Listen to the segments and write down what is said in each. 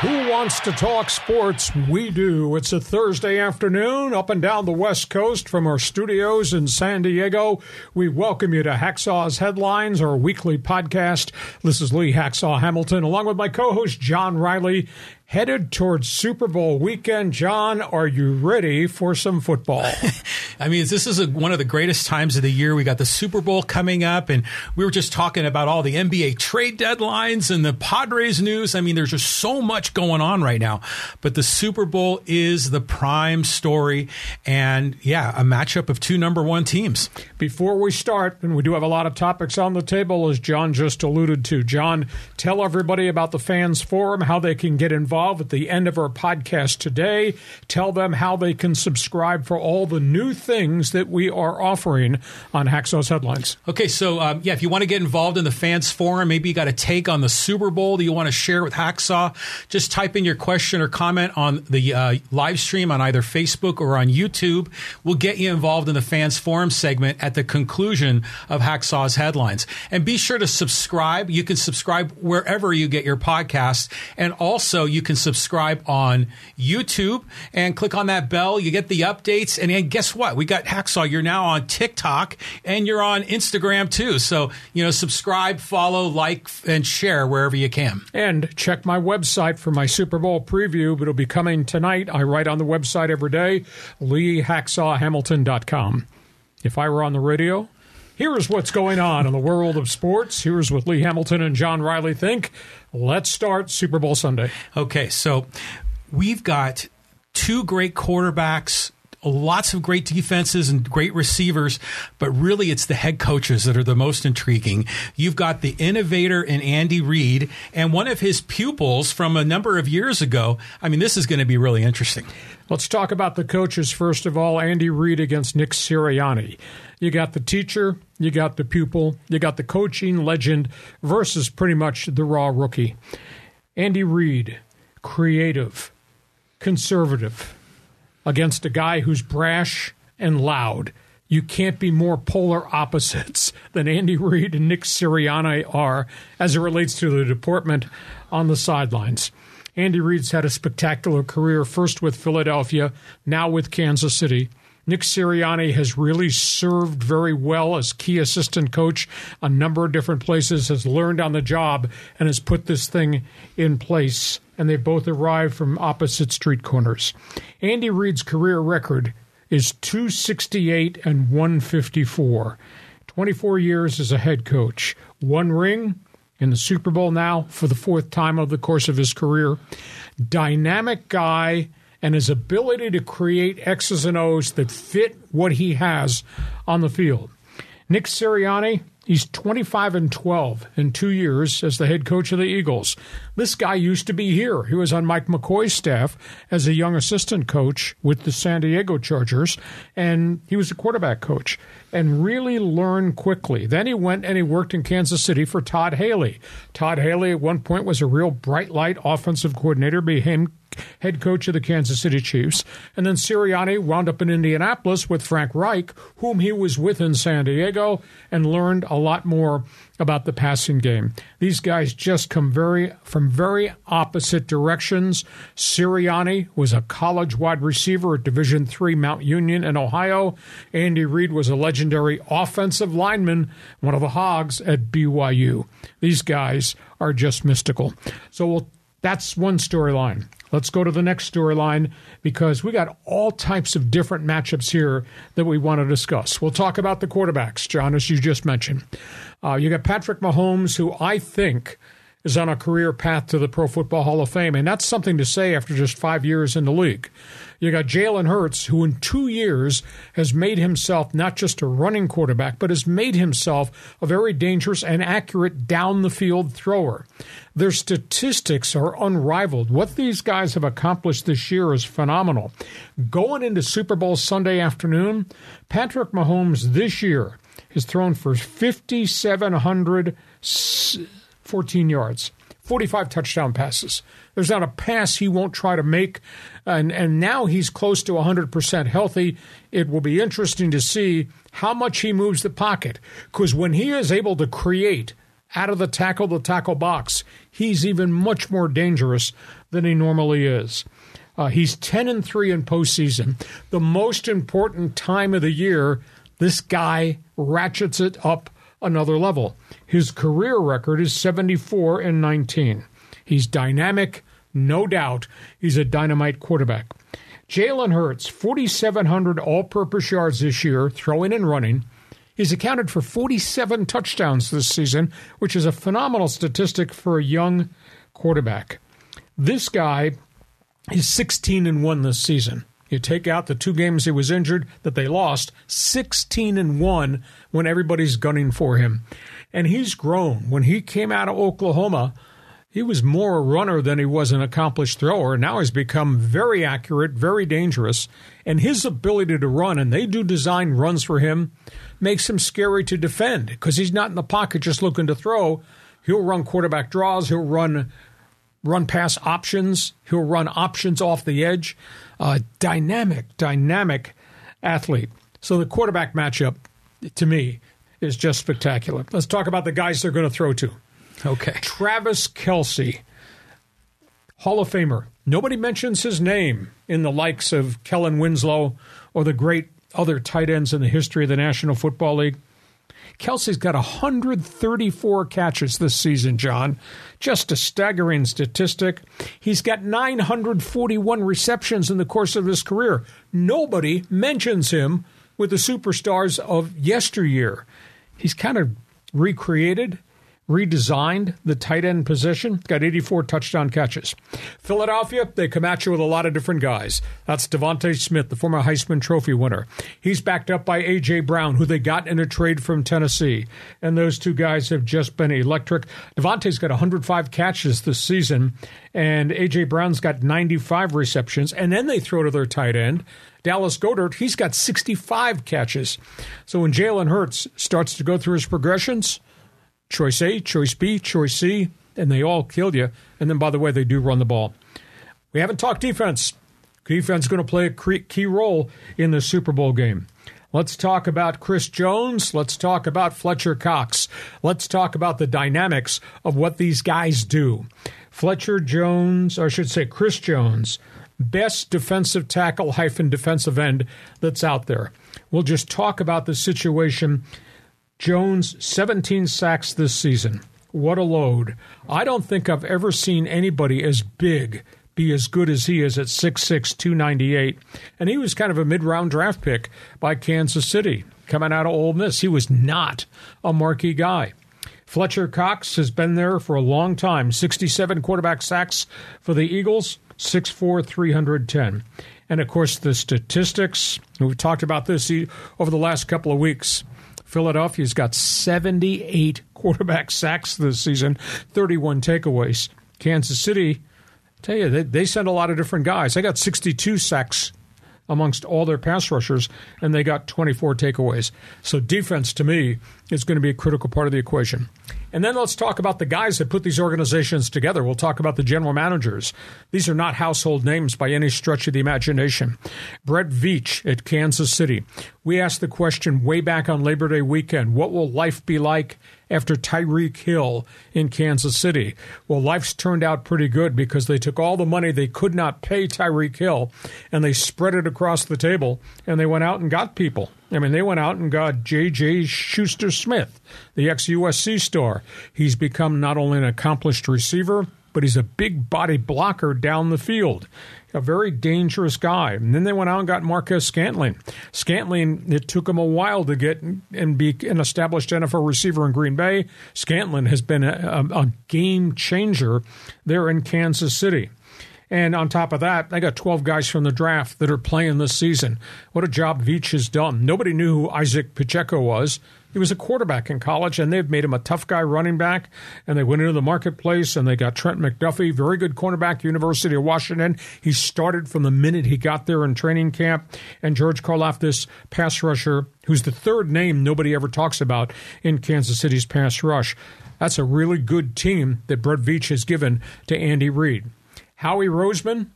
Who wants to talk sports? We do. It's a Thursday afternoon up and down the West Coast from our studios in San Diego. We welcome you to Hacksaw's Headlines, our weekly podcast. This is Lee Hacksaw Hamilton, along with my co host John Riley headed towards Super Bowl weekend. John, are you ready for some football? I mean, this is a, one of the greatest times of the year. We got the Super Bowl coming up, and we were just talking about all the NBA trade deadlines and the Padres news. I mean, there's just so much going on right now. But the Super Bowl is the prime story, and yeah, a matchup of two number one teams. Before we start, and we do have a lot of topics on the table, as John just alluded to. John, tell everybody about the Fans Forum, how they can get involved involved at the end of our podcast today. Tell them how they can subscribe for all the new things that we are offering on Hacksaw's Headlines. Okay, so um, yeah, if you want to get involved in the fans forum, maybe you got a take on the Super Bowl that you want to share with Hacksaw, just type in your question or comment on the uh, live stream on either Facebook or on YouTube. We'll get you involved in the fans forum segment at the conclusion of Hacksaw's Headlines. And be sure to subscribe. You can subscribe wherever you get your podcasts. And also, you can subscribe on YouTube and click on that bell. You get the updates. And, and guess what? We got Hacksaw. You're now on TikTok and you're on Instagram too. So, you know, subscribe, follow, like, and share wherever you can. And check my website for my Super Bowl preview. It'll be coming tonight. I write on the website every day, leehacksawhamilton.com. If I were on the radio, Here's what's going on in the world of sports. Here's what Lee Hamilton and John Riley think. Let's start Super Bowl Sunday. Okay, so we've got two great quarterbacks lots of great defenses and great receivers, but really it's the head coaches that are the most intriguing. You've got the innovator in Andy Reid and one of his pupils from a number of years ago. I mean, this is going to be really interesting. Let's talk about the coaches first of all. Andy Reid against Nick Sirianni. You got the teacher, you got the pupil, you got the coaching legend versus pretty much the raw rookie. Andy Reid, creative, conservative, against a guy who's brash and loud. You can't be more polar opposites than Andy Reid and Nick Sirianni are as it relates to the deportment on the sidelines. Andy Reid's had a spectacular career, first with Philadelphia, now with Kansas City. Nick Sirianni has really served very well as key assistant coach a number of different places, has learned on the job, and has put this thing in place. And they both arrived from opposite street corners. Andy Reid's career record is 268 and 154. 24 years as a head coach. One ring in the Super Bowl now for the fourth time over the course of his career. Dynamic guy and his ability to create X's and O's that fit what he has on the field. Nick Sirianni, he's 25 and 12 in two years as the head coach of the Eagles. This guy used to be here. He was on Mike McCoy's staff as a young assistant coach with the San Diego Chargers, and he was a quarterback coach and really learned quickly. Then he went and he worked in Kansas City for Todd Haley. Todd Haley at one point was a real bright light offensive coordinator, became head coach of the Kansas City Chiefs. And then Sirianni wound up in Indianapolis with Frank Reich, whom he was with in San Diego, and learned a lot more about the passing game. These guys just come very from very opposite directions. Sirianni was a college wide receiver at Division III Mount Union in Ohio. Andy Reid was a legendary offensive lineman, one of the hogs at BYU. These guys are just mystical. So we'll, that's one storyline. Let's go to the next storyline because we got all types of different matchups here that we want to discuss. We'll talk about the quarterbacks, John, as you just mentioned. Uh, you got Patrick Mahomes, who I think is on a career path to the Pro Football Hall of Fame, and that's something to say after just five years in the league. You got Jalen Hurts, who in two years has made himself not just a running quarterback, but has made himself a very dangerous and accurate down the field thrower. Their statistics are unrivaled. What these guys have accomplished this year is phenomenal. Going into Super Bowl Sunday afternoon, Patrick Mahomes this year has thrown for 5,714 yards. 45 touchdown passes. There's not a pass he won't try to make. And, and now he's close to 100% healthy. It will be interesting to see how much he moves the pocket. Because when he is able to create out of the tackle to tackle box, he's even much more dangerous than he normally is. Uh, he's 10 and 3 in postseason. The most important time of the year, this guy ratchets it up another level. His career record is 74 and 19. He's dynamic, no doubt. He's a dynamite quarterback. Jalen Hurts, 4,700 all purpose yards this year, throwing and running. He's accounted for 47 touchdowns this season, which is a phenomenal statistic for a young quarterback. This guy is 16 and 1 this season. You take out the two games he was injured that they lost, 16 and 1 when everybody's gunning for him. And he's grown. When he came out of Oklahoma, he was more a runner than he was an accomplished thrower. Now he's become very accurate, very dangerous, and his ability to run, and they do design runs for him, makes him scary to defend because he's not in the pocket just looking to throw. He'll run quarterback draws, he'll run run pass options, he'll run options off the edge. Uh, dynamic, dynamic athlete. So the quarterback matchup, to me, is just spectacular. Let's talk about the guys they're going to throw to. Okay. Travis Kelce, Hall of Famer. Nobody mentions his name in the likes of Kellen Winslow or the great other tight ends in the history of the National Football League. Kelce's got 134 catches this season, John. Just a staggering statistic. He's got 941 receptions in the course of his career. Nobody mentions him with the superstars of yesteryear. He's kind of recreated redesigned the tight end position, got 84 touchdown catches. Philadelphia, they come at you with a lot of different guys. That's DeVonta Smith, the former Heisman Trophy winner. He's backed up by A.J. Brown, who they got in a trade from Tennessee. And those two guys have just been electric. DeVonta's got 105 catches this season, and A.J. Brown's got 95 receptions. And then they throw to their tight end. Dallas Goedert, he's got 65 catches. So when Jalen Hurts starts to go through his progressions, choice A, choice B, choice C, and they all kill you. And then, by the way, they do run the ball. We haven't talked defense. Defense is going to play a key role in the Super Bowl game. Let's talk about Chris Jones. Let's talk about Fletcher Cox. Let's talk about the dynamics of what these guys do. Fletcher Jones, or I should say Chris Jones, best defensive tackle hyphen defensive end that's out there. We'll just talk about the situation Jones, 17 sacks this season. What a load. I don't think I've ever seen anybody as big be as good as he is at 6'6, 298. And he was kind of a mid round draft pick by Kansas City coming out of Ole Miss. He was not a marquee guy. Fletcher Cox has been there for a long time 67 quarterback sacks for the Eagles, 6'4, 310. And of course, the statistics, we've talked about this over the last couple of weeks. Philadelphia's got 78 quarterback sacks this season, 31 takeaways. Kansas City, tell you, they, they send a lot of different guys. They got 62 sacks amongst all their pass rushers, and they got 24 takeaways. So defense, to me, is going to be a critical part of the equation. And then let's talk about the guys that put these organizations together. We'll talk about the general managers. These are not household names by any stretch of the imagination. Brett Veach at Kansas City. We asked the question way back on Labor Day weekend what will life be like after Tyreek Hill in Kansas City? Well, life's turned out pretty good because they took all the money they could not pay Tyreek Hill and they spread it across the table and they went out and got people. I mean, they went out and got J.J. Schuster Smith, the ex USC star. He's become not only an accomplished receiver, but he's a big body blocker down the field. A very dangerous guy. And then they went out and got Marquez Scantling. Scantling, it took him a while to get and be an established NFL receiver in Green Bay. Scantling has been a, a game changer there in Kansas City. And on top of that, they got 12 guys from the draft that are playing this season. What a job Veach has done. Nobody knew who Isaac Pacheco was. He was a quarterback in college, and they've made him a tough guy running back. And they went into the marketplace, and they got Trent McDuffie, very good cornerback, University of Washington. He started from the minute he got there in training camp. And George Karloff, Karlaftis, pass rusher, who's the third name nobody ever talks about in Kansas City's pass rush. That's a really good team that Brett Veach has given to Andy Reid. Howie Roseman,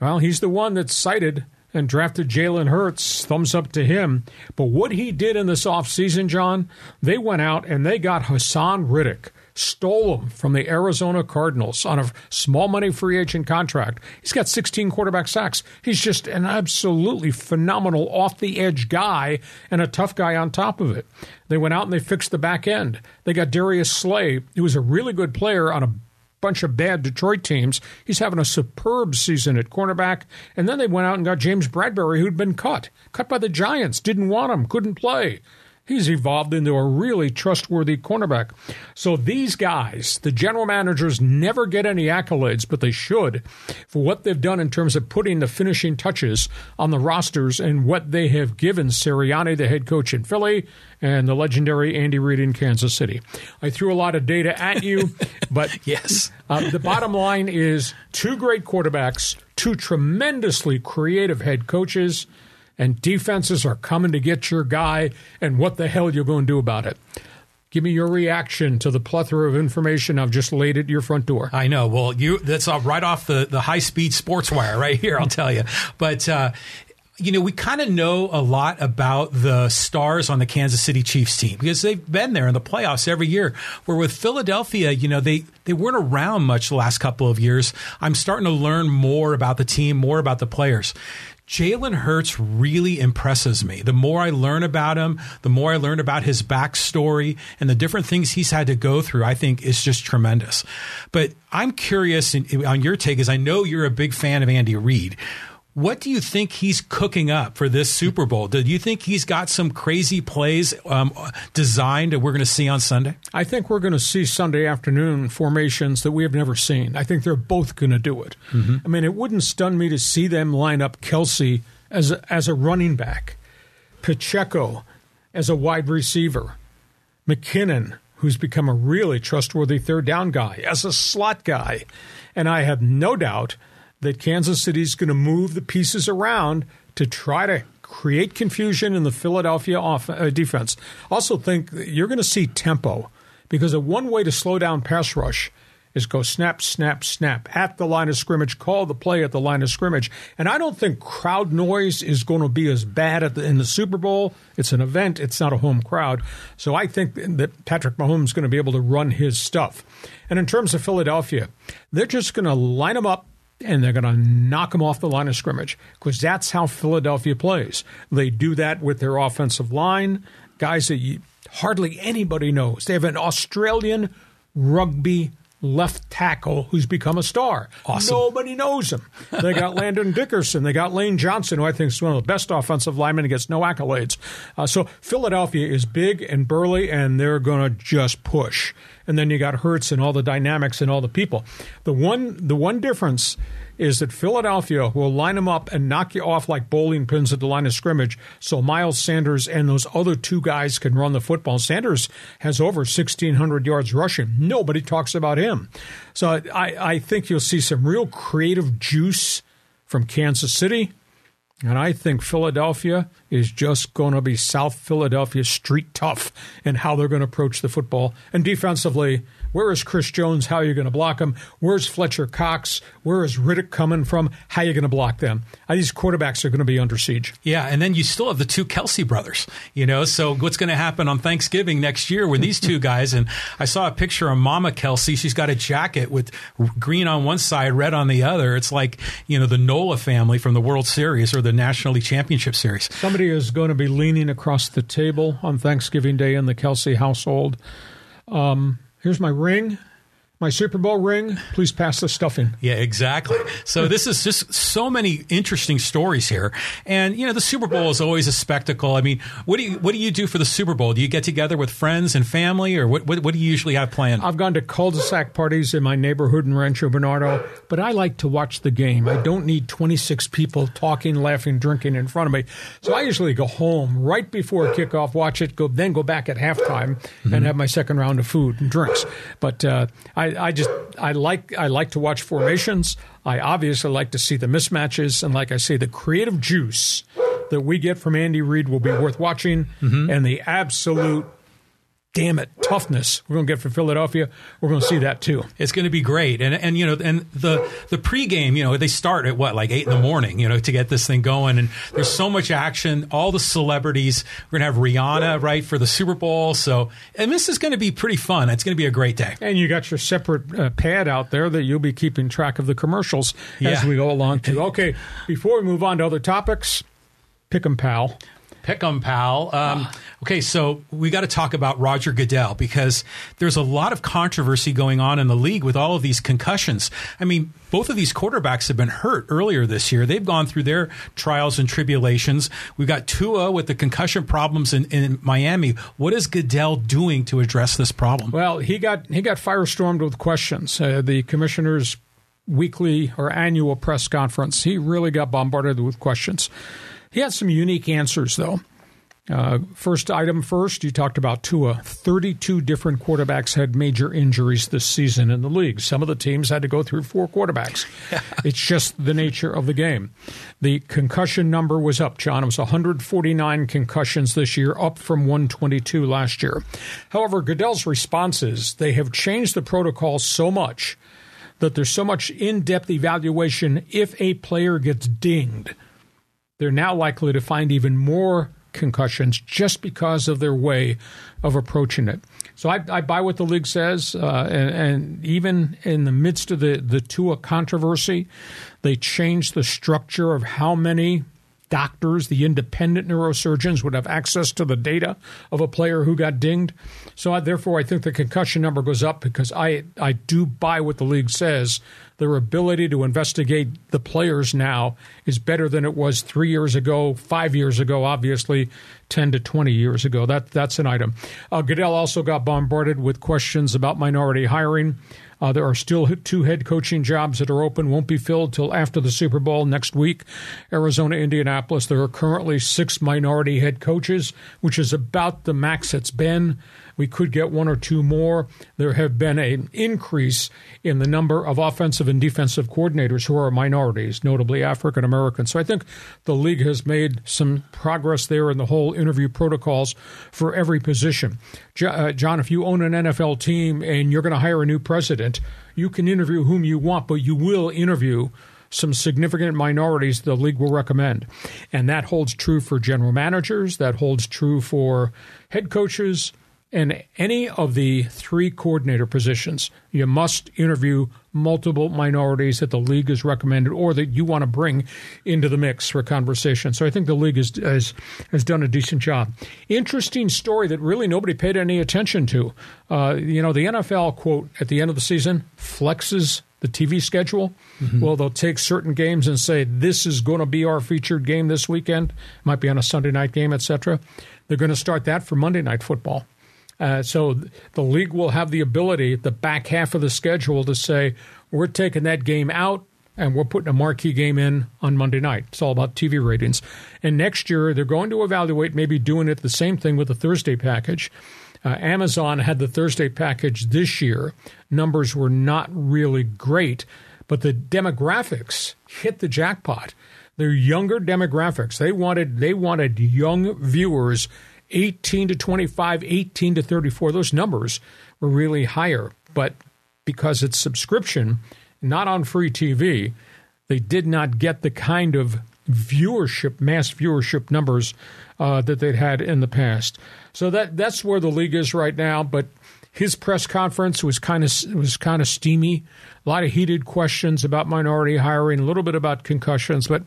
well, he's the one that's cited and drafted Jalen Hurts. Thumbs up to him. But what he did in this offseason, John, they went out and they got Haason Reddick, stole him from the Arizona Cardinals on a small money free agent contract. He's got 16 quarterback sacks. He's just an absolutely phenomenal off the edge guy and a tough guy on top of it. They went out and they fixed the back end. They got Darius Slay, who was a really good player on a bunch of bad Detroit teams. He's having a superb season at cornerback. And then they went out and got James Bradberry, who'd been cut. Cut by the Giants, didn't want him, couldn't play he's evolved into a really trustworthy cornerback. So these guys, the general managers, never get any accolades, but they should for what they've done in terms of putting the finishing touches on the rosters and what they have given Sirianni, the head coach in Philly, and the legendary Andy Reid in Kansas City. I threw a lot of data at you, but yes, uh, the bottom line is two great quarterbacks, two tremendously creative head coaches and defenses are coming to get your guy, and what the hell you're going to do about it. Give me your reaction to the plethora of information I've just laid at your front door. I know. Well, you that's right off the, the high speed sports wire right here, I'll tell you. But uh, you know, we kind of know a lot about the stars on the Kansas City Chiefs team because they've been there in the playoffs every year. Where with Philadelphia, you know, they, they weren't around much the last couple of years. I'm starting to learn more about the team, more about the players. Jalen Hurts really impresses me. The more I learn about him, the more I learn about his backstory and the different things he's had to go through, I think is just tremendous. But I'm curious on your take, as I know you're a big fan of Andy Reid. What do you think he's cooking up for this Super Bowl? Do you think he's got some crazy plays um, designed that we're going to see on Sunday? I think we're going to see Sunday afternoon formations that we have never seen. I think they're both going to do it. Mm-hmm. I mean, it wouldn't stun me to see them line up Kelce as a, as a running back, Pacheco as a wide receiver, McKinnon, who's become a really trustworthy third down guy, as a slot guy. And I have no doubt – that Kansas City is going to move the pieces around to try to create confusion in the Philadelphia off, uh, defense. Also, think you're going to see tempo because a one way to slow down pass rush is go snap, snap, snap at the line of scrimmage, call the play at the line of scrimmage. And I don't think crowd noise is going to be as bad the, in the Super Bowl. It's an event, it's not a home crowd. So I think that Patrick Mahomes is going to be able to run his stuff. And in terms of Philadelphia, they're just going to line them up and they're going to knock them off the line of scrimmage because that's how Philadelphia plays. They do that with their offensive line, guys that you, hardly anybody knows. They have an Australian rugby left tackle who's become a star. Awesome. Nobody knows him. They got Landon Dickerson. They got Lane Johnson, who I think is one of the best offensive linemen and gets no accolades. Uh, so Philadelphia is big and burly, and they're going to just push and then you got Hurts and all the dynamics and all the people. The one the one difference is that Philadelphia will line them up and knock you off like bowling pins at the line of scrimmage. So Miles Sanders and those other two guys can run the football. Sanders has over 1,600 yards rushing. Nobody talks about him. So I, I think you'll see some real creative juice from Kansas City. And I think Philadelphia is just going to be South Philadelphia street tough in how they're going to approach the football. And defensively, where is Chris Jones? How are you going to block him? Where's Fletcher Cox? Where is Reddick coming from? How are you going to block them? These quarterbacks are going to be under siege. Yeah, and then you still have the two Kelce brothers, you know. So what's going to happen on Thanksgiving next year with these two guys? And I saw a picture of Mama Kelce. She's got a jacket with green on one side, red on the other. It's like you know the Nola family from the World Series or the National League Championship Series. Somebody is going to be leaning across the table on Thanksgiving Day in the Kelce household. Um, Here's my ring my Super Bowl ring, please pass the stuffing. Yeah, exactly. So this is just so many interesting stories here, and you know the Super Bowl is always a spectacle. I mean, what do you what do you do for the Super Bowl? Do you get together with friends and family, or what what, what do you usually have planned? I've gone to cul-de-sac parties in my neighborhood in Rancho Bernardo, but I like to watch the game. I don't need 26 people talking, laughing, drinking in front of me. So I usually go home right before kickoff, watch it, go then go back at halftime mm-hmm. and have my second round of food and drinks. But uh, I I, I just I like I like to watch formations. I obviously like to see the mismatches, and like I say, the creative juice that we get from Andy Reid will be worth watching, mm-hmm. and the absolute damn it, toughness we're going to get for Philadelphia, we're going to see that too. It's going to be great, and and you know, and the the pregame, you know, they start at what like eight in the morning, you know, to get this thing going, and there's so much action. All the celebrities. We're going to have Rihanna right for the Super Bowl, so and this is going to be pretty fun. It's going to be a great day. And you got your separate uh, pad out there that you'll be keeping track of the commercials Yeah. as we go along too. Okay, before we move on to other topics, pick 'em, pal. Pick 'em, pal. Um, okay, so we got to talk about Roger Goodell because there's a lot of controversy going on in the league with all of these concussions. I mean, both of these quarterbacks have been hurt earlier this year. They've gone through their trials and tribulations. We've got Tua with the concussion problems in, in Miami. What is Goodell doing to address this problem? Well, he got he got firestormed with questions. Uh, the commissioner's weekly or annual press conference, he really got bombarded with questions. He had some unique answers, though. Uh, first item first, you talked about Tua. 32 different quarterbacks had major injuries this season in the league. Some of the teams had to go through four quarterbacks. it's just the nature of the game. The concussion number was up, John. It was 149 concussions this year, up from 122 last year. However, Goodell's response is they have changed the protocol so much that there's so much in depth evaluation if a player gets dinged they're now likely to find even more concussions just because of their way of approaching it. So I, I buy what the league says, uh, and, and even in the midst of the the Tua controversy, they changed the structure of how many doctors, the independent neurosurgeons, would have access to the data of a player who got dinged. So I, therefore, I think the concussion number goes up because I I do buy what the league says. Their ability to investigate the players now is better than it was three years ago, five years ago, obviously, ten to twenty years ago. That that's an item. Uh, Goodell also got bombarded with questions about minority hiring. Uh, there are still two head coaching jobs that are open, won't be filled till after the Super Bowl next week. Arizona, Indianapolis. There are currently six minority head coaches, which is about the max it's been. We could get one or two more. There have been an increase in the number of offensive and defensive coordinators who are minorities, notably African Americans. So I think the league has made some progress there in the whole interview protocols for every position. Uh, John, if you own an NFL team and you're going to hire a new president, you can interview whom you want, but you will interview some significant minorities the league will recommend. And that holds true for general managers, that holds true for head coaches, and any of the three coordinator positions. You must interview multiple minorities that the league has recommended or that you want to bring into the mix for conversation. So I think the league has, has, has done a decent job. Interesting story that really nobody paid any attention to. Uh, you know, the NFL, quote, at the end of the season, flexes the TV schedule. Well, they'll take certain games and say, this is going to be our featured game this weekend. Might be on a Sunday night game, etc. They're going to start that for Monday night football. Uh, so the league will have the ability, the back half of the schedule, to say, we're taking that game out and we're putting a marquee game in on Monday night. It's all about TV ratings. And next year, they're going to evaluate maybe doing it the same thing with the Thursday package. Uh, Amazon had the Thursday package this year. Numbers were not really great, but the demographics hit the jackpot. They're younger demographics. They wanted they wanted young viewers 18 to 25, 18 to 34. Those numbers were really higher, but because it's subscription, not on free TV, they did not get the kind of viewership, mass viewership numbers uh, that they'd had in the past. So that that's where the league is right now. But his press conference was kind of was kind of steamy. A lot of heated questions about minority hiring, a little bit about concussions, but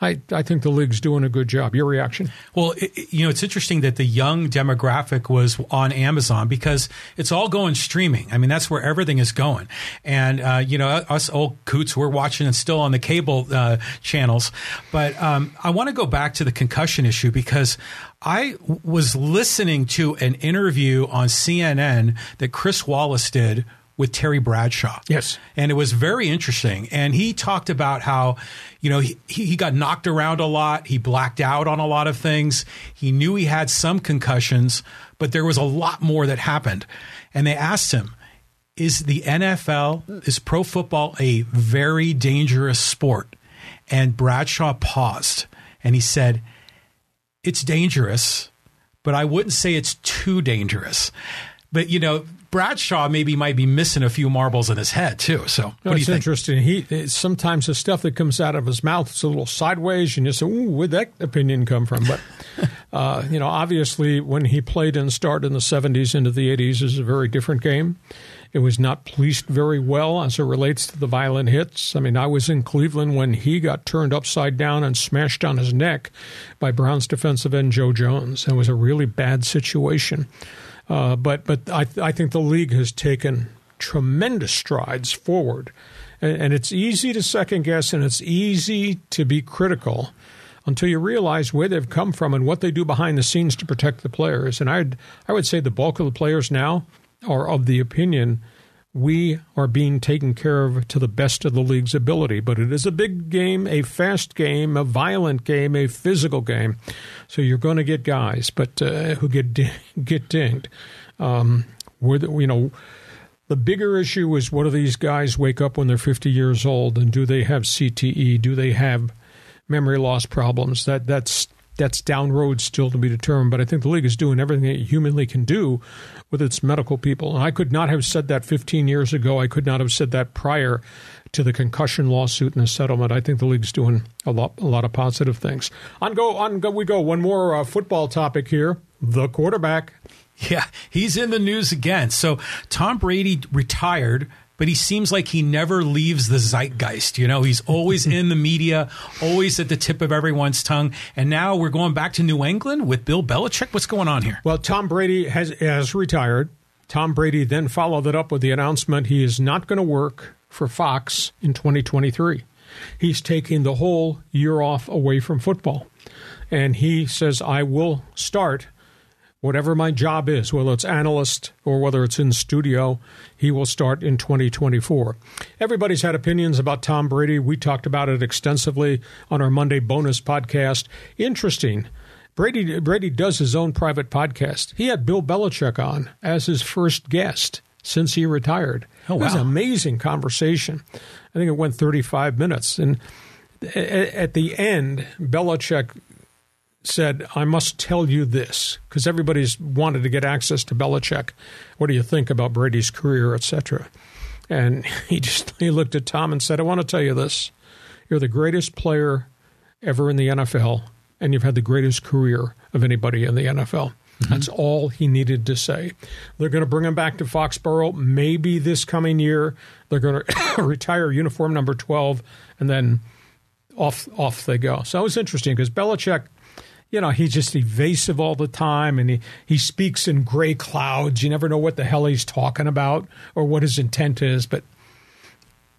I, I think the league's doing a good job. Your reaction? Well, it, you know, it's interesting that the young demographic was on Amazon because it's all going streaming. I mean, that's where everything is going. And, uh, you know, us old coots, we're watching it still on the cable uh, channels. But um, I want to go back to the concussion issue because I was listening to an interview on CNN that Chris Wallace did with Terry Bradshaw. Yes. And it was very interesting. And he talked about how, you know, he, he got knocked around a lot. He blacked out on a lot of things. He knew he had some concussions, but there was a lot more that happened. And they asked him, is the NFL, is pro football a very dangerous sport? And Bradshaw paused and he said, it's dangerous, but I wouldn't say it's too dangerous. but you know, Bradshaw maybe might be missing a few marbles in his head too. So, what No, do you it's think? interesting. He sometimes the stuff that comes out of his mouth is a little sideways, and you say, "Ooh, where'd that opinion come from?" But uh, you know, obviously, when he played and started in the '70s into the '80s, is a very different game. It was not policed very well as it relates to the violent hits. I mean, I was in Cleveland when he got turned upside down and smashed on his neck by Browns defensive end Joe Jones. It was a really bad situation. Uh, but but I, I think the league has taken tremendous strides forward. And, and it's easy to second guess and it's easy to be critical until you realize where they've come from and what they do behind the scenes to protect the players. And I'd, I would say the bulk of the players now are of the opinion we are being taken care of to the best of the league's ability. But it is a big game, a fast game, a violent game, a physical game. So you're going to get guys, but uh, who get get dinged. Um, where the, you know, the bigger issue is what do these guys wake up when they're 50 years old, and do they have CTE? Do they have memory loss problems? That that's that's down road still to be determined. But I think the league is doing everything it humanly can do with its medical people. And I could not have said that 15 years ago. I could not have said that prior to the concussion lawsuit and the settlement. I think the league's doing a lot, a lot of positive things. On go, on go, we go. One more uh, football topic here: the quarterback. Yeah, he's in the news again. So Tom Brady retired, but he seems like he never leaves the zeitgeist. You know, he's always in the media, always at the tip of everyone's tongue. And now we're going back to New England with Bill Belichick. What's going on here? Well, Tom Brady has has retired. Tom Brady then followed it up with the announcement he is not going to work for Fox in 2023. He's taking the whole year off away from football. And he says, I will start whatever my job is, whether it's analyst or whether it's in studio, he will start in 2024. Everybody's had opinions about Tom Brady. We talked about it extensively on our Monday bonus podcast. Interesting. Brady Brady does his own private podcast. He had Bill Belichick on as his first guest since he retired. Oh, wow. It was an amazing conversation. I think it went 35 minutes. And at the end, Belichick said, I must tell you this, because everybody's wanted to get access to Belichick. What do you think about Brady's career, etc.? And he just he looked at Tom and said, I want to tell you this. You're the greatest player ever in the NFL, and you've had the greatest career of anybody in the NFL. Mm-hmm. That's all he needed to say. They're going to bring him back to Foxborough maybe this coming year. They're going to retire uniform number 12, and then off off they go. So it was interesting because Belichick, you know, he's just evasive all the time, and he he speaks in gray clouds. You never know what the hell he's talking about or what his intent is. But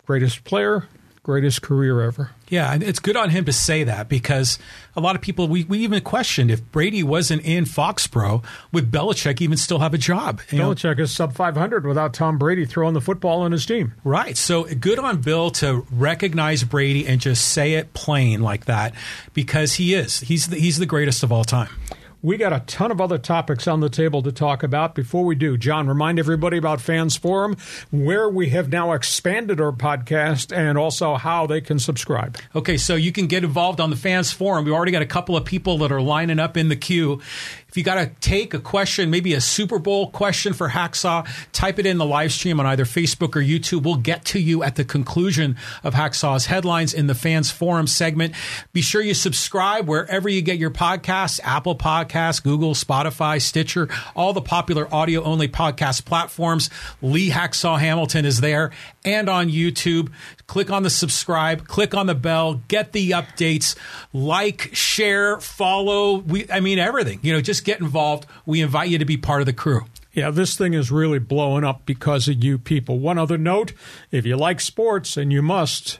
greatest player, greatest career ever. Yeah, and it's good on him to say that because a lot of people, we, we even questioned if Brady wasn't in Foxborough, would Belichick even still have a job? You know, Belichick is sub 500 without Tom Brady throwing the football on his team. Right. So good on Bill to recognize Brady and just say it plain like that because he is. He's the, he's the greatest of all time. We got a ton of other topics on the table to talk about. Before we do, John, remind everybody about Fans Forum, where we have now expanded our podcast and also how they can subscribe. Okay, so you can get involved on the fans forum. We already got a couple of people that are lining up in the queue. If you got to take a question, maybe a Super Bowl question for Hacksaw, type it in the live stream on either Facebook or YouTube. We'll get to you at the conclusion of Hacksaw's headlines in the fans forum segment. Be sure you subscribe wherever you get your podcasts, Apple Podcasts, Google, Spotify, Stitcher, all the popular audio only podcast platforms. Lee Hacksaw Hamilton is there and on YouTube. Click on the subscribe, click on the bell, get the updates, like, share, follow. We, I mean, everything. You know, just get involved. We invite you to be part of the crew. Yeah, this thing is really blowing up because of you people. One other note if you like sports, and you must,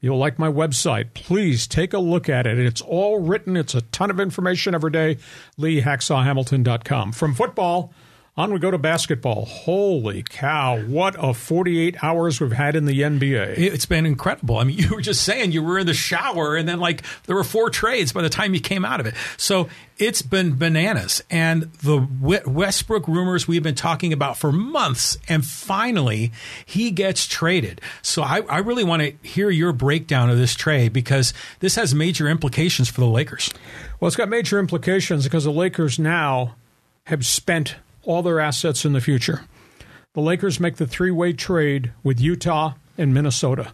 you'll like my website. Please take a look at it. It's all written, it's a ton of information every day. LeeHacksawHamilton.com. From football, on we go to basketball. Holy cow, what a 48 hours we've had in the NBA. It's been incredible. I mean, you were just saying you were in the shower and then like there were four trades by the time you came out of it. So it's been bananas. And the Westbrook rumors we've been talking about for months, and finally he gets traded. So I, I really want to hear your breakdown of this trade because this has major implications for the Lakers. Well, it's got major implications because the Lakers now have spent all their assets in the future. The Lakers make the three way trade with Utah and Minnesota.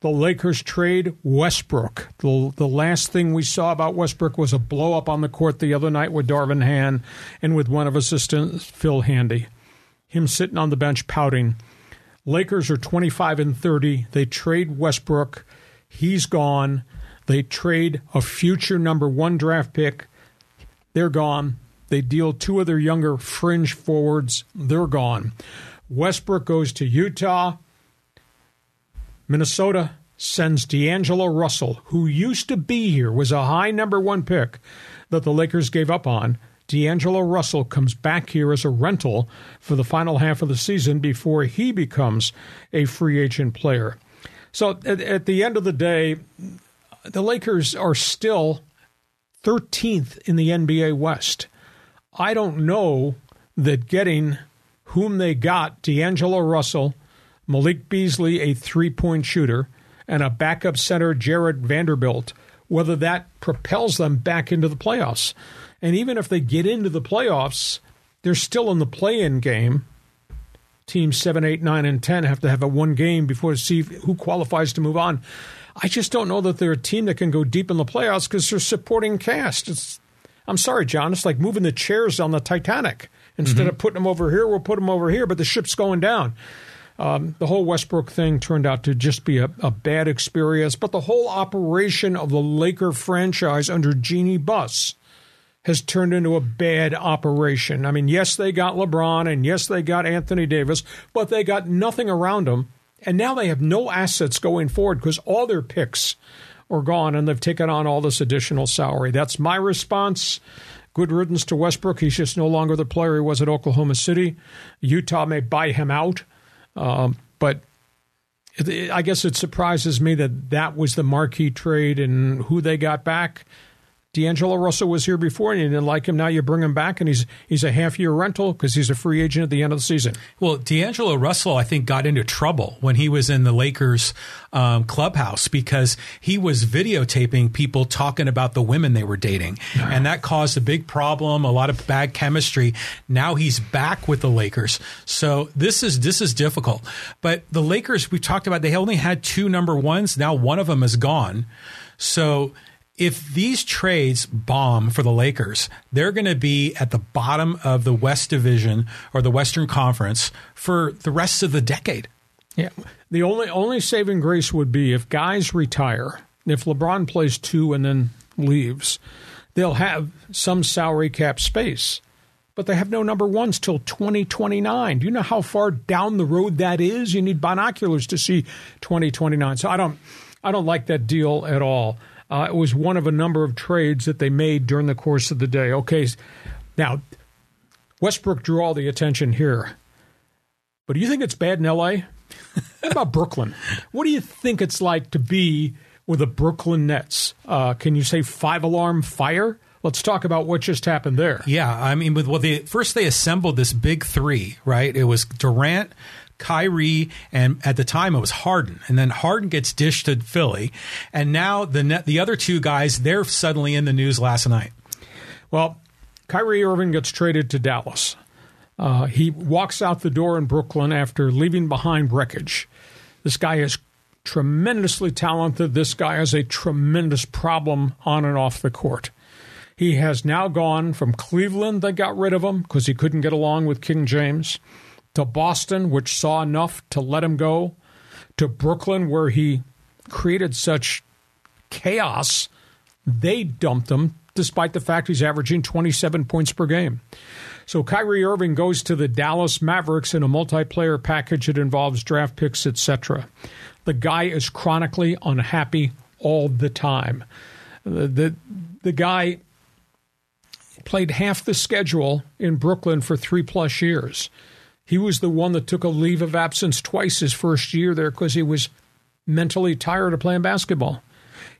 The Lakers trade Westbrook. The, the last thing we saw about Westbrook was a blow up on the court the other night with Darvin Ham and with one of assistants, Phil Handy. Him sitting on the bench pouting. Lakers are 25 and 30. They trade Westbrook. He's gone. They trade a future number one draft pick. They're gone. They deal two of their younger fringe forwards. They're gone. Westbrook goes to Utah. Minnesota sends D'Angelo Russell, who used to be here, was a high number one pick that the Lakers gave up on. D'Angelo Russell comes back here as a rental for the final half of the season before he becomes a free agent player. So at, at the end of the day, the Lakers are still 13th in the NBA West. I don't know that getting whom they got, D'Angelo Russell, Malik Beasley, a three point shooter, and a backup center, Jarred Vanderbilt, whether that propels them back into the playoffs. And even if they get into the playoffs, they're still in the play in game. Teams 7, 8, 9, and 10 have to have a one game before to see who qualifies to move on. I just don't know that they're a team that can go deep in the playoffs because they're supporting cast. It's, I'm sorry, John. It's like moving the chairs on the Titanic. Instead mm-hmm. of putting them over here, we'll put them over here, but the ship's going down. Um, the whole Westbrook thing turned out to just be a, a, bad experience, but the whole operation of the Laker franchise under Jeanie Buss has turned into a bad operation. I mean, yes, they got LeBron and yes, they got Anthony Davis, but they got nothing around them. And now they have no assets going forward because all their picks are gone and they've taken on all this additional salary. That's my response. Good riddance to Westbrook. He's just no longer the player he was at Oklahoma City. Utah may buy him out. Um, but I guess it surprises me that that was the marquee trade and who they got back. D'Angelo Russell was here before, and you didn't like him. Now you bring him back, and he's he's a half year rental because he's a free agent at the end of the season. Well, D'Angelo Russell, I think, got into trouble when he was in the Lakers um, clubhouse because he was videotaping people talking about the women they were dating, and that caused a big problem, a lot of bad chemistry. Now he's back with the Lakers, so this is this is difficult. But the Lakers, we talked about, they only had two number ones. Now one of them is gone, so if these trades bomb for the Lakers, they're going to be at the bottom of the West Division or the Western Conference for the rest of the decade. Yeah. The only only saving grace would be if guys retire. If LeBron plays two and then leaves, they'll have some salary cap space. But they have no number ones till 2029. Do you know how far down the road that is? You need binoculars to see 2029. So I don't I don't like that deal at all. Uh, it was one of a number of trades that they made during the course of the day. Okay, now Westbrook drew all the attention here, but do you think it's bad in L.A.? what about Brooklyn? What do you think it's like to be with the Brooklyn Nets? Uh, can you say five alarm fire? Let's talk about what just happened there. Yeah, I mean, with well, they first they assembled this big three, right? It was Durant, Kyrie, and at the time it was Harden. And then Harden gets dished to Philly. And now the the other two guys, they're suddenly in the news last night. Well, Kyrie Irving gets traded to Dallas. Uh, he walks out the door in Brooklyn after leaving behind wreckage. This guy is tremendously talented. This guy has a tremendous problem on and off the court. He has now gone from Cleveland, they got rid of him because he couldn't get along with King James to Boston, which saw enough to let him go, to Brooklyn, where he created such chaos, they dumped him, despite the fact he's averaging 27 points per game. So Kyrie Irving goes to the Dallas Mavericks in a multiplayer package that involves draft picks, etc. The guy is chronically unhappy all the time. The, the, the guy played half the schedule in Brooklyn for three plus years. He was the one that took a leave of absence twice his first year there because he was mentally tired of playing basketball.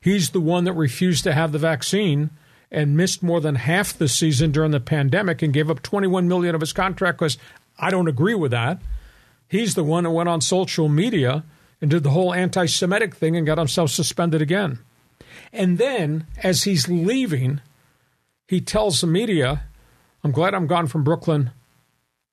He's the one that refused to have the vaccine and missed more than half the season during the pandemic and gave up 21 million of his contract because I don't agree with that. He's the one who went on social media and did the whole anti-Semitic thing and got himself suspended again. And then as he's leaving, he tells the media, "I'm glad I'm gone from Brooklyn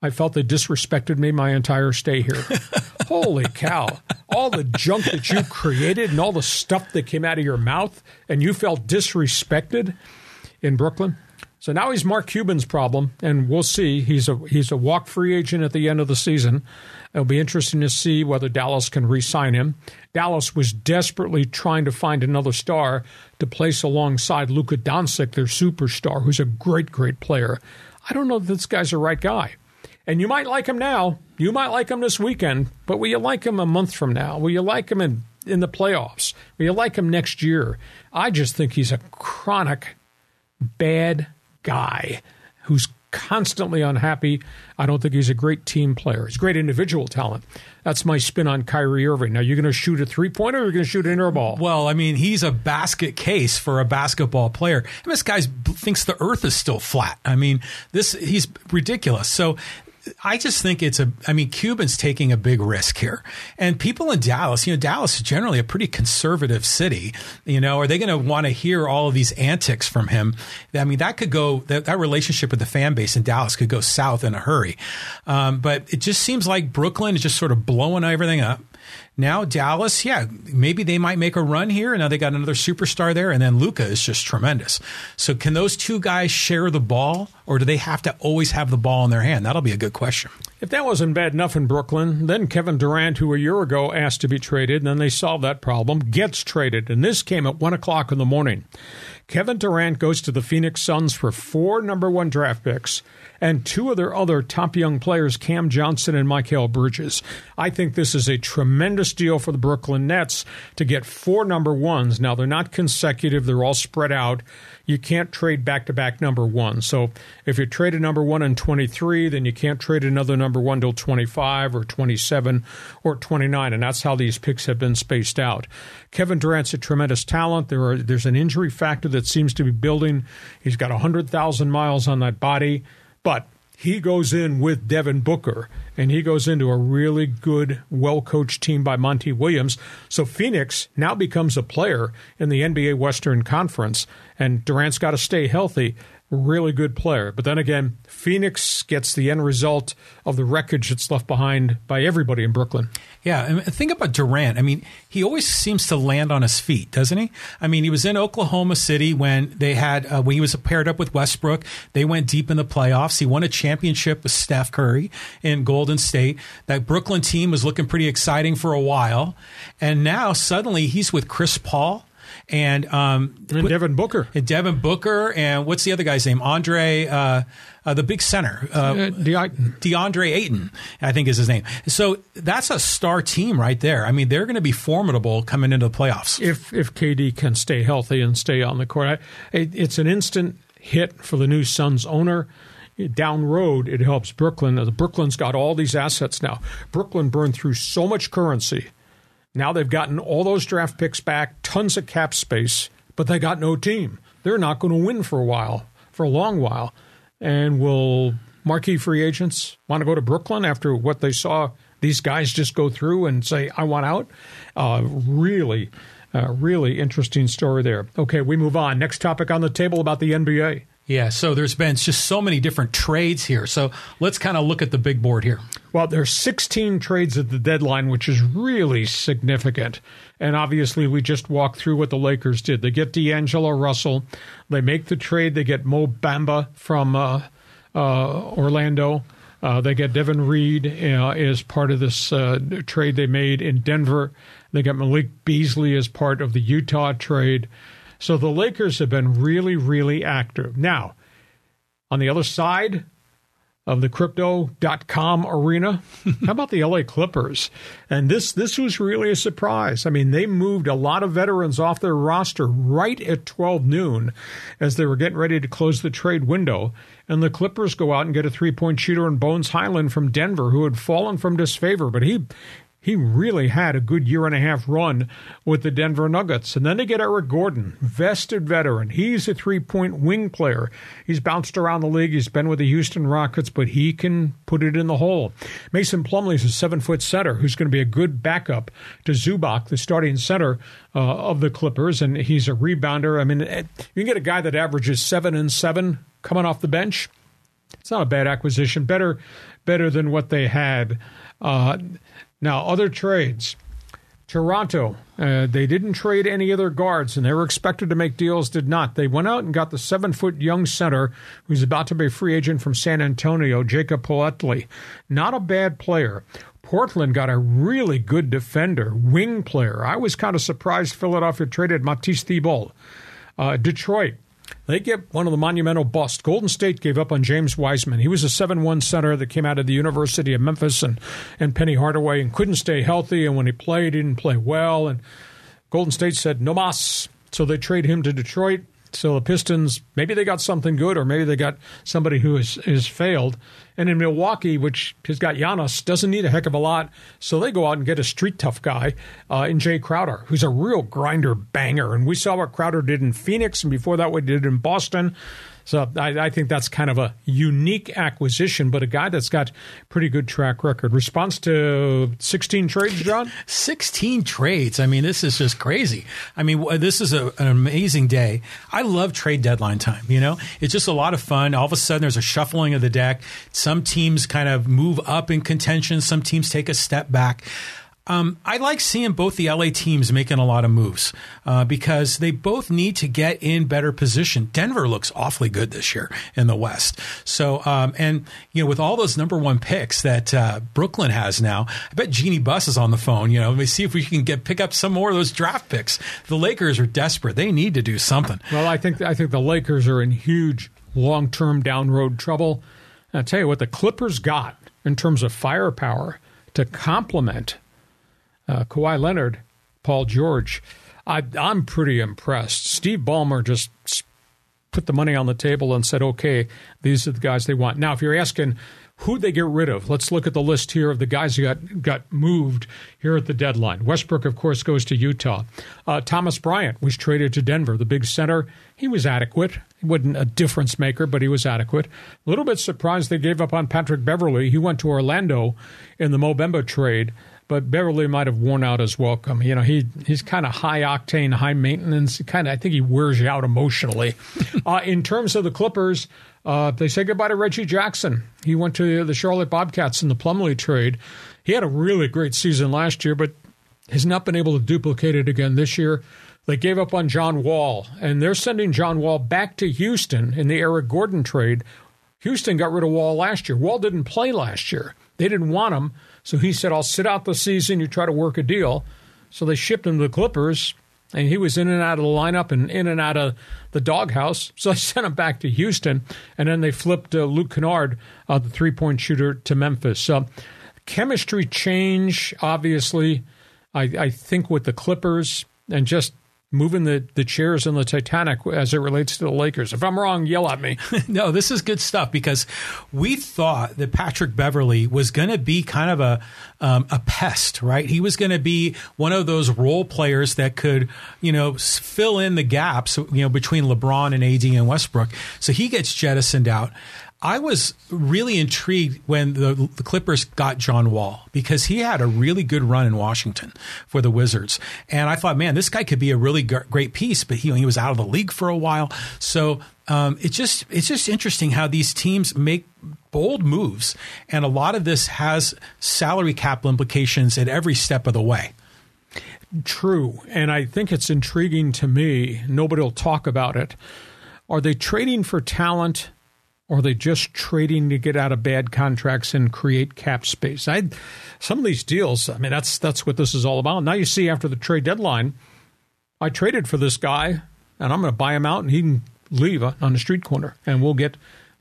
I felt they disrespected me my entire stay here. Holy cow. All the junk that you created and all the stuff that came out of your mouth, and you felt disrespected in Brooklyn. So now he's Mark Cuban's problem, and we'll see. He's a he's a walk free agent at the end of the season. It'll be interesting to see whether Dallas can re-sign him. Dallas was desperately trying to find another star to place alongside Luka Doncic, their superstar, who's a great, great player. I don't know if this guy's the right guy. And you might like him now. You might like him this weekend, but will you like him a month from now? Will you like him in, in the playoffs? Will you like him next year? I just think he's a chronic bad guy who's constantly unhappy. I don't think he's a great team player. He's great individual talent. That's my spin on Kyrie Irving. Now, you're going to shoot a three pointer or you're going to shoot an air ball? Well, I mean, he's a basket case for a basketball player. And this guy thinks the earth is still flat. I mean, this he's ridiculous. So I just think it's a, I mean, Cuban's taking a big risk here. And people in Dallas, you know, Dallas is generally a pretty conservative city. You know, are they going to want to hear all of these antics from him? I mean, that could go, that, that relationship with the fan base in Dallas could go south in a hurry. Um, but it just seems like Brooklyn is just sort of blowing everything up. Now Dallas, yeah, maybe they might make a run here. And Now they got another superstar there, and then Luka is just tremendous. So can those two guys share the ball, or do they have to always have the ball in their hand? That'll be a good question. If that wasn't bad enough in Brooklyn, then Kevin Durant, who a year ago asked to be traded, and then they solved that problem, gets traded, and this came at one o'clock in the morning. Kevin Durant goes to the Phoenix Suns for four number one draft picks and two of their other top young players, Cam Johnson and Mikal Bridges. I think this is a tremendous deal for the Brooklyn Nets to get four number ones. Now, they're not consecutive, they're all spread out. You can't trade back to back number one. So if you trade a number one in 23, then you can't trade another number one till 25 or 27 or 29. And that's how these picks have been spaced out. Kevin Durant's a tremendous talent. There are, there's an injury factor that seems to be building. He's got 100,000 miles on that body. But he goes in with Devin Booker, and he goes into a really good, well coached team by Monty Williams. So Phoenix now becomes a player in the NBA Western Conference, and Durant's got to stay healthy really good player. But then again, Phoenix gets the end result of the wreckage that's left behind by everybody in Brooklyn. Yeah, and think about Durant. I mean, he always seems to land on his feet, doesn't he? I mean, he was in Oklahoma City when they had uh, when he was paired up with Westbrook. They went deep in the playoffs. He won a championship with Steph Curry in Golden State. That Brooklyn team was looking pretty exciting for a while, and now suddenly he's with Chris Paul and um, and Devin Booker, and Devin Booker, and what's the other guy's name? Andre, uh, uh, the big center, uh, uh DeAndre Ayton, I think is his name. So that's a star team right there. I mean, they're going to be formidable coming into the playoffs if if KD can stay healthy and stay on the court. I, it, it's an instant hit for the new Suns owner down road, it helps Brooklyn. The Brooklyn's got all these assets now. Brooklyn burned through so much currency now they've gotten all those draft picks back, tons of cap space, but they got no team. They're not going to win for a while, for a long while. And will marquee free agents want to go to Brooklyn after what they saw these guys just go through and say, I want out? Uh, really, uh, really interesting story there. Okay, we move on. Next topic on the table about the NBA. Yeah, so there's been just so many different trades here. So let's kind of look at the big board here. Well, there's 16 trades at the deadline, which is really significant. And obviously, we just walked through what the Lakers did. They get D'Angelo Russell, they make the trade, they get Mo Bamba from uh, uh, Orlando. Uh, they get Davon Reed uh, as part of this uh, trade they made in Denver. They got Malik Beasley as part of the Utah trade. So the Lakers have been really, really active. Now, on the other side of the crypto.com arena, how about the LA Clippers? And this this was really a surprise. I mean, they moved a lot of veterans off their roster right at 12 noon as they were getting ready to close the trade window. And the Clippers go out and get a three point shooter in Bones Hyland from Denver, who had fallen from disfavor, but he he really had a good year and a half run with the Denver Nuggets. And then they get Eric Gordon, vested veteran. He's a three point wing player. He's bounced around the league. He's been with the Houston Rockets, but he can put it in the hole. Mason Plumlee's a seven foot center who's going to be a good backup to Zubac, the starting center uh, of the Clippers. And he's a rebounder. I mean, you can get a guy that averages seven and seven coming off the bench it's not a bad acquisition. Better, better than what they had. Uh, now, other trades. Toronto, uh, they didn't trade any other guards, and they were expected to make deals. Did not. They went out and got the seven-foot young center who's about to be a free agent from San Antonio, Jakob Poeltl. Not a bad player. Portland got a really good defender, wing player. I was kind of surprised Philadelphia traded Matisse Thybulle. Uh, Detroit, they get one of the monumental busts. Golden State gave up on James Wiseman. He was a 7 1 center that came out of the University of Memphis and, and Penny Hardaway and couldn't stay healthy. And when he played, he didn't play well. And Golden State said, no mas. So they trade him to Detroit. So the Pistons, maybe they got something good, or maybe they got somebody who has, has failed. And in Milwaukee, which has got Giannis, doesn't need a heck of a lot, so they go out and get a street tough guy uh, in Jae Crowder, who's a real grinder banger. And we saw what Crowder did in Phoenix, and before that, what he did in Boston. So I, I, think that's kind of a unique acquisition, but a guy that's got pretty good track record. Response to 16 trades, John? 16 trades. I mean, this is just crazy. I mean, this is a, an amazing day. I love trade deadline time. You know, it's just a lot of fun. All of a sudden, there's a shuffling of the deck. Some teams kind of move up in contention. Some teams take a step back. Um, I like seeing both the LA teams making a lot of moves uh, because they both need to get in better position. Denver looks awfully good this year in the West. So, um, and you know, with all those number one picks that uh, Brooklyn has now, I bet Jeanie Buss is on the phone. You know, let me see if we can get pick up some more of those draft picks. The Lakers are desperate; they need to do something. Well, I think I think the Lakers are in huge long term down road trouble. I tell you what, the Clippers got in terms of firepower to complement uh, Kawhi Leonard, Paul George. I, I'm pretty impressed. Steve Ballmer just put the money on the table and said, okay, these are the guys they want. Now, if you're asking who they get rid of, let's look at the list here of the guys who got, got moved here at the deadline. Westbrook, of course, goes to Utah. Uh, Thomas Bryant was traded to Denver, the big center. He was adequate. He wasn't a difference maker, but he was adequate. A little bit surprised they gave up on Patrick Beverley. He went to Orlando in the Mo Bamba trade but Beverley might have worn out his welcome. You know, he he's kind of high octane, high maintenance. Kind of, I think he wears you out emotionally. uh, in terms of the Clippers, uh, they say goodbye to Reggie Jackson. He went to the Charlotte Bobcats in the Plumlee trade. He had a really great season last year, but has not been able to duplicate it again this year. They gave up on John Wall, and they're sending John Wall back to Houston in the Eric Gordon trade. Houston got rid of Wall last year. Wall didn't play last year. They didn't want him. So he said, I'll sit out the season. You try to work a deal. So they shipped him to the Clippers, and he was in and out of the lineup and in and out of the doghouse. So I sent him back to Houston, and then they flipped uh, Luke Kennard, uh, the three point shooter, to Memphis. So chemistry change, obviously. I, I think with the Clippers and just moving the, the chairs in the Titanic as it relates to the Lakers. If I'm wrong, yell at me. no, this is good stuff because we thought that Patrick Beverley was going to be kind of a um, a pest, right? He was going to be one of those role players that could, you know, fill in the gaps, you know, between LeBron and AD and Westbrook. So he gets jettisoned out. I was really intrigued when the, the, Clippers got John Wall because he had a really good run in Washington for the Wizards. And I thought, man, this guy could be a really g- great piece, but he, he was out of the league for a while. So um, it's just it's just interesting how these teams make bold moves, and a lot of this has salary cap implications at every step of the way. True, and I think it's intriguing to me. Nobody will talk about it. Are they trading for talent? Or are they just trading to get out of bad contracts and create cap space? I, some of these deals, I mean, that's that's what this is all about. Now you see after the trade deadline, I traded for this guy, and I'm going to buy him out, and he can leave on the street corner, and we'll get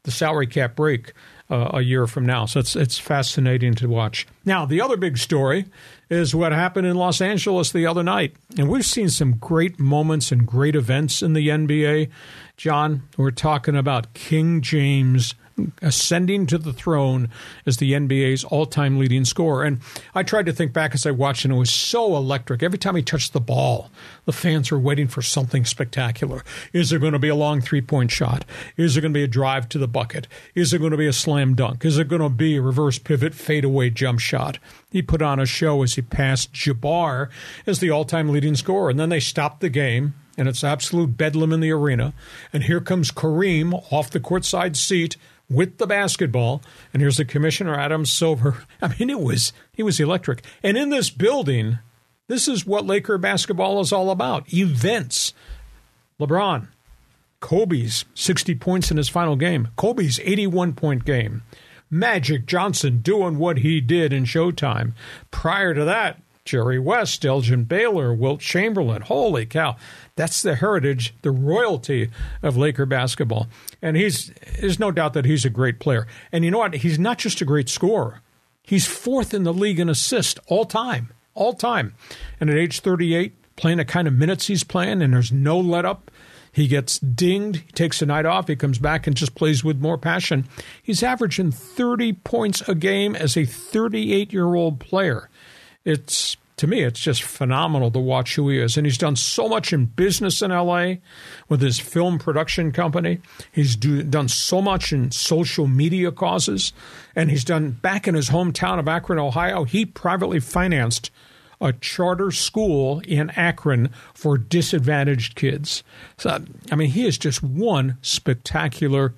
the salary cap break uh, a year from now. So it's it's fascinating to watch. Now the other big story is what happened in Los Angeles the other night, and we've seen some great moments and great events in the NBA. John, we're talking about King James ascending to the throne as the NBA's all time leading scorer. And I tried to think back as I watched, and it was so electric. Every time he touched the ball, the fans were waiting for something spectacular. Is there going to be a long three point shot? Is there going to be a drive to the bucket? Is there going to be a slam dunk? Is there going to be a reverse pivot fadeaway jump shot? He put on a show as he passed Jabbar as the all time leading scorer. And then they stopped the game and it's absolute bedlam in the arena. And here comes Kareem off the courtside seat with the basketball. And here's the commissioner, Adam Silver. I mean, it was he was electric. And in this building, this is what Laker basketball is all about: events. LeBron, Kobe's 60 points in his final game, Kobe's 81 point game. Magic Johnson doing what he did in Showtime. Prior to that, Jerry West, Elgin Baylor, Wilt Chamberlain. Holy cow. That's the heritage, the royalty of Laker basketball. And he's there's no doubt that he's a great player. And you know what? He's not just a great scorer. He's fourth in the league in assist all time. All time. And at age 38, playing the kind of minutes he's playing and there's no let up. He gets dinged, he takes a night off, he comes back and just plays with more passion. He's averaging 30 points a game as a 38 year old player it's to me, it's just phenomenal to watch who he is. And he's done so much in business in LA with his film production company. He's do, done so much in social media causes. And he's done back in his hometown of Akron, Ohio, he privately financed a charter school in Akron for disadvantaged kids. So, I mean, he is just one spectacular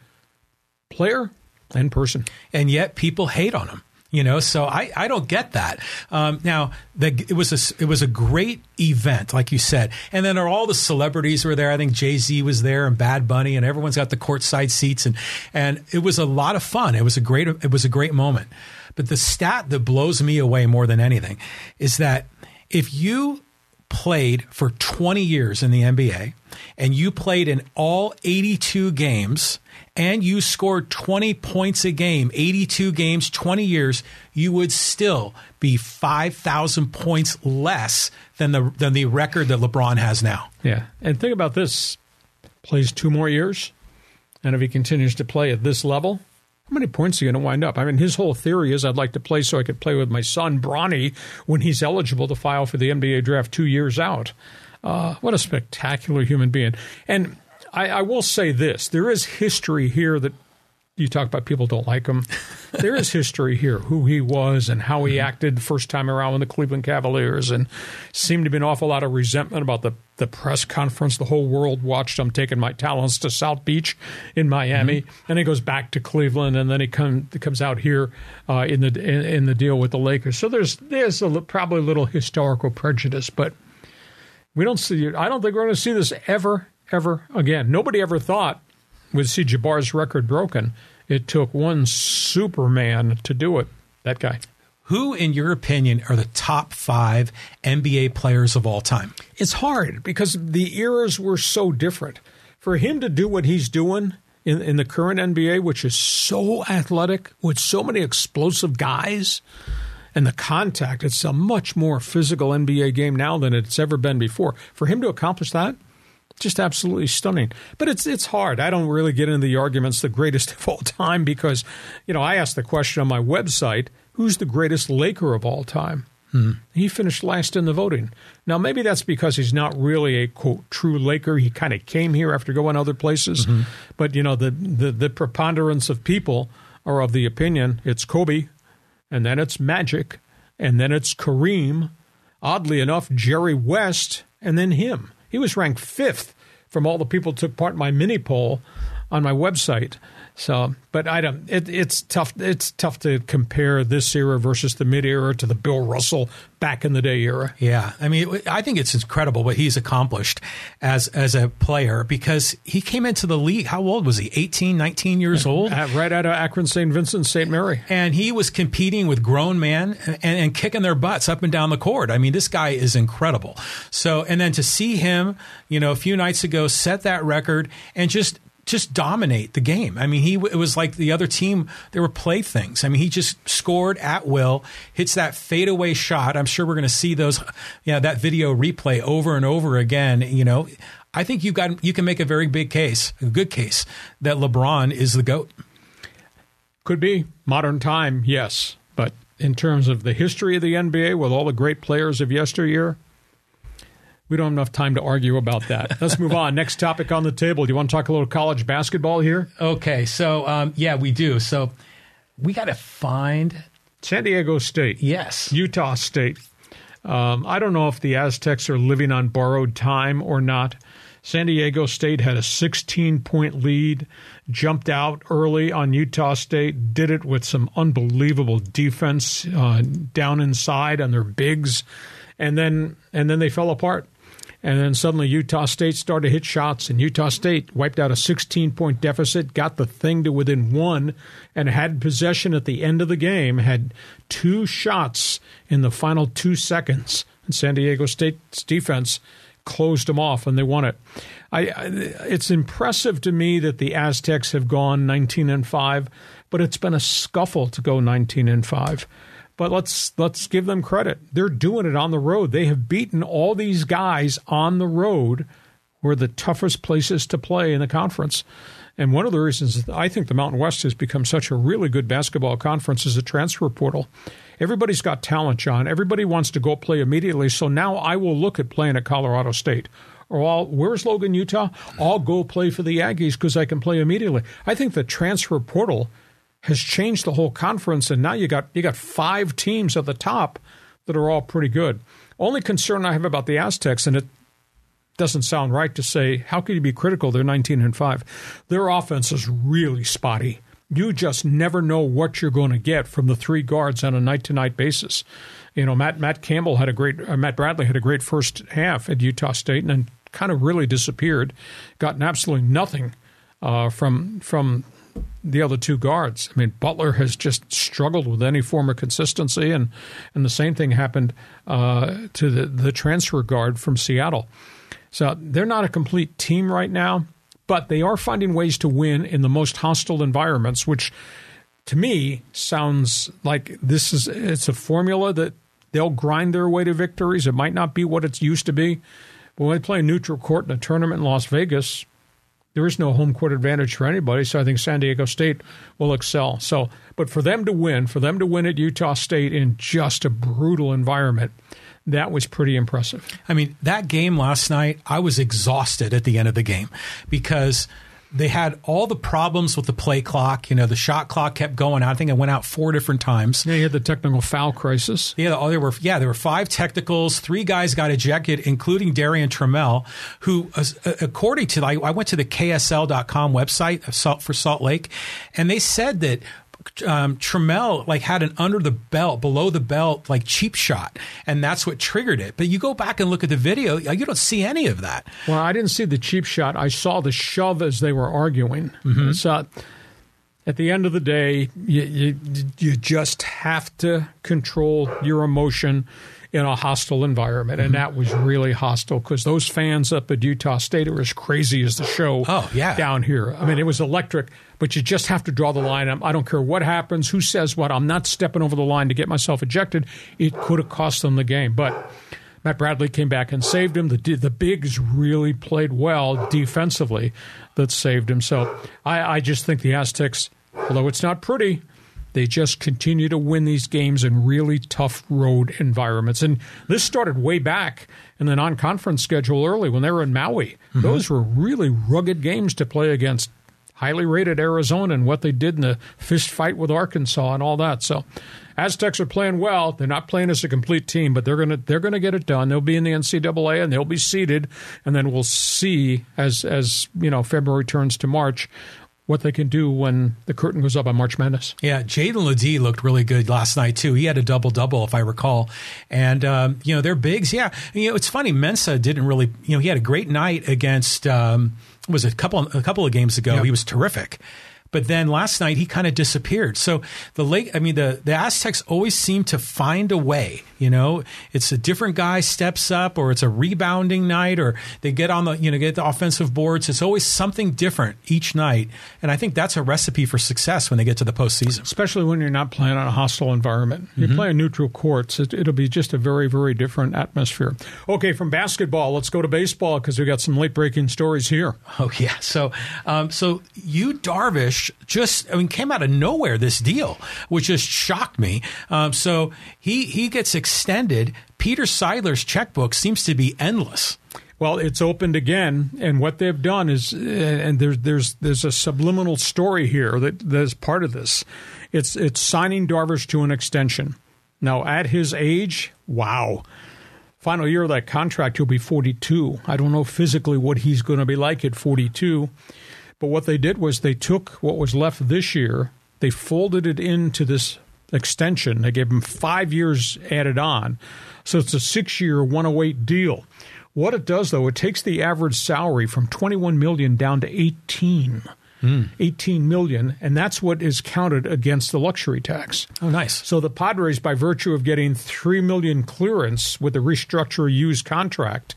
player and person. And yet people hate on him you know so i, I don't get that. Um, now the, it was a it was a great event like you said. And then all the celebrities were there. I think jay-z was there and bad bunny and everyone's got the courtside seats and and it was a lot of fun. It was a great it was a great moment. But the stat that blows me away more than anything is that if you played for 20 years in the nba and you played in all 82 games and you scored 20 points a game, 82 games, 20 years, you would still be 5,000 points less than the than the record that LeBron has now. Yeah. And think about this. Plays two more years, and if he continues to play at this level, how many points are you going to wind up? I mean, his whole theory is I'd like to play so I could play with my son, Bronny, when he's eligible to file for the NBA draft two years out. Uh, what a spectacular human being. And I, I will say this: there is history here that you talk about people don't like him. there is history here, who he was and how he mm-hmm. acted first time around with the Cleveland Cavaliers, and seemed to be an awful lot of resentment about the, the press conference. The whole world watched him taking my talents to South Beach in Miami, mm-hmm. and he goes back to Cleveland, and then he come, comes out here uh, in the in, in, the deal with the Lakers. So there's there's a, probably a little historical prejudice, but we don't see. I don't think we're going to see this ever ever again. Nobody ever thought with C. Jabbar's record broken, it took one Superman to do it. That guy. Who, in your opinion, are the top five NBA players of all time? It's hard because the eras were so different. For him to do what he's doing in, in the current NBA, which is so athletic with so many explosive guys, and the contact, it's a much more physical NBA game now than it's ever been before. For him to accomplish that, just absolutely stunning. But it's it's hard. I don't really get into the arguments the greatest of all time because, you know, I asked the question on my website, who's the greatest Laker of all time? Hmm. He finished last in the voting. Now maybe that's because he's not really a quote true Laker. He kind of came here after going other places. Mm-hmm. But you know, the, the the preponderance of people are of the opinion it's Kobe, and then it's Magic, and then it's Kareem. Oddly enough, Jerry West, and then him. He was ranked fifth from all the people who took part in my mini poll on my website. So, but I don't. It, it's tough. It's tough to compare this era versus the mid era to the Bill Russell back in the day era. Yeah, I mean, I think it's incredible what he's accomplished as as a player because he came into the league. How old was he? 18, 19 years old, uh, right out of Akron, St. Vincent, St. Mary, and he was competing with grown men and, and kicking their butts up and down the court. I mean, this guy is incredible. So, and then to see him, you know, a few nights ago set that record and just just dominate the game. I mean, he it was like the other team; there were playthings. I mean, he just scored at will, hits that fadeaway shot. I'm sure we're going to see those, yeah, that video replay over and over again. You know, I think you got you can make a very big case, a good case, that LeBron is the goat. Could be modern time, yes, but in terms of the history of the NBA with all the great players of yesteryear, we don't have enough time to argue about that. Let's move on. Next topic on the table. Do you want to talk a little college basketball here? Okay. So, um, yeah, we do. So, we got to find San Diego State. Yes. Utah State. Um, I don't know if the Aztecs are living on borrowed time or not. San Diego State had a 16 point lead, jumped out early on Utah State, did it with some unbelievable defense uh, down inside on their bigs, and then and then they fell apart. And then suddenly Utah State started to hit shots, and Utah State wiped out a 16 point deficit, got the thing to within one, and had possession at the end of the game, had two shots in the final two seconds. And San Diego State's defense closed them off, and they won it. I, it's impressive to me that the Aztecs have gone 19 and 5, but it's been a scuffle to go 19 and 5. But let's let's give them credit. They're doing it on the road. They have beaten all these guys on the road, were the toughest places to play in the conference. And one of the reasons I think the Mountain West has become such a really good basketball conference is the transfer portal. Everybody's got talent, John. Everybody wants to go play immediately. So now I will look at playing at Colorado State. Or I'll, where's Logan, Utah? I'll go play for the Aggies because I can play immediately. I think the transfer portal has changed the whole conference, and now you got you got five teams at the top that are all pretty good. Only concern I have about the Aztecs, and it doesn't sound right to say, how could you be critical? They're 19 and 5. Their offense is really spotty. You just never know what you're going to get from the three guards on a night to night basis. You know, Matt Matt Campbell had a great, uh, Matt Bradley had a great first half at Utah State, and then kind of really disappeared. Gotten absolutely nothing uh, from from the other two guards. I mean, Butler has just struggled with any form of consistency, and and the same thing happened uh, to the the transfer guard from Seattle. So they're not a complete team right now, but they are finding ways to win in the most hostile environments, which to me sounds like this is it's a formula that they'll grind their way to victories. It might not be what it's used to be. But when they play a neutral court in a tournament in Las Vegas, there is no home court advantage for anybody. So I think San Diego State will excel. So, but for them to win, for them to win at Utah State in just a brutal environment, that was pretty impressive. I mean, that game last night, I was exhausted at the end of the game because they had all the problems with the play clock. You know, the shot clock kept going out. I think it went out four different times. Yeah, you had the technical foul crisis. Yeah, oh, there were yeah, there were five technicals. Three guys got ejected, including Darrion Trammell, who, uh, according to I, I went to the KSL.com website for Salt Lake, and they said that um, Trammell like had an under the belt, below the belt, like cheap shot, and that's what triggered it. But you go back and look at the video, you don't see any of that. Well, I didn't see the cheap shot. I saw the shove as they were arguing. Mm-hmm. So at the end of the day, you, you you just have to control your emotion in a hostile environment, and mm-hmm. that was really hostile because those fans up at Utah State are as crazy as the show oh, yeah. down here. I mean, it was electric, but you just have to draw the line. I don't care what happens, who says what. I'm not stepping over the line to get myself ejected. It could have cost them the game, but. Matt Bradley came back and saved him. The the bigs really played well defensively, that saved him. So I, I just think the Aztecs, although it's not pretty, they just continue to win these games in really tough road environments. And this started way back in the non conference schedule early when they were in Maui. Mm-hmm. Those were really rugged games to play against highly rated Arizona and what they did in the fist fight with Arkansas and all that. So Aztecs are playing well. They're not playing as a complete team, but they're gonna they're gonna get it done. They'll be in the NCAA and they'll be seeded, and then we'll see as as you know February turns to March what they can do when the curtain goes up on March Madness. Yeah, Jaedon LeDee looked really good last night too. He had a double double, if I recall, and um, you know they're bigs. Yeah, you know it's funny. Mensah didn't really. You know he had a great night against. Um, was a couple a couple of games ago. Yep. He was terrific. But then last night he kind of disappeared. So the lake, I mean, the, the Aztecs always seem to find a way. You know, it's a different guy steps up, or it's a rebounding night, or they get on the you know get the offensive boards. It's always something different each night, and I think that's a recipe for success when they get to the postseason. Especially when you're not playing on a hostile environment. You're mm-hmm. playing neutral courts. It, it'll be just a very very different atmosphere. Okay, from basketball, let's go to baseball because we got some late breaking stories here. Oh yeah, so um, so Yu Darvish just I mean came out of nowhere this deal, which just shocked me. Um, so he he gets extended. Peter Seidler's checkbook seems to be endless. Well, it's opened again, and what they've done is, uh, and there's there's there's a subliminal story here that that's part of this. It's it's signing Darvish to an extension. Now, at his age, wow, Final year of that contract, he'll be 42. I don't know physically what he's going to be like at 42. But what they did was they took what was left this year, they folded it into this extension. They gave him five years added on. So it's a six year, 108 deal. What it does, though, it takes the average salary from 21 million down to 18. Mm. 18 million, and that's what is counted against the luxury tax. Oh, nice. So the Padres, by virtue of getting 3 million clearance with the restructure used contract,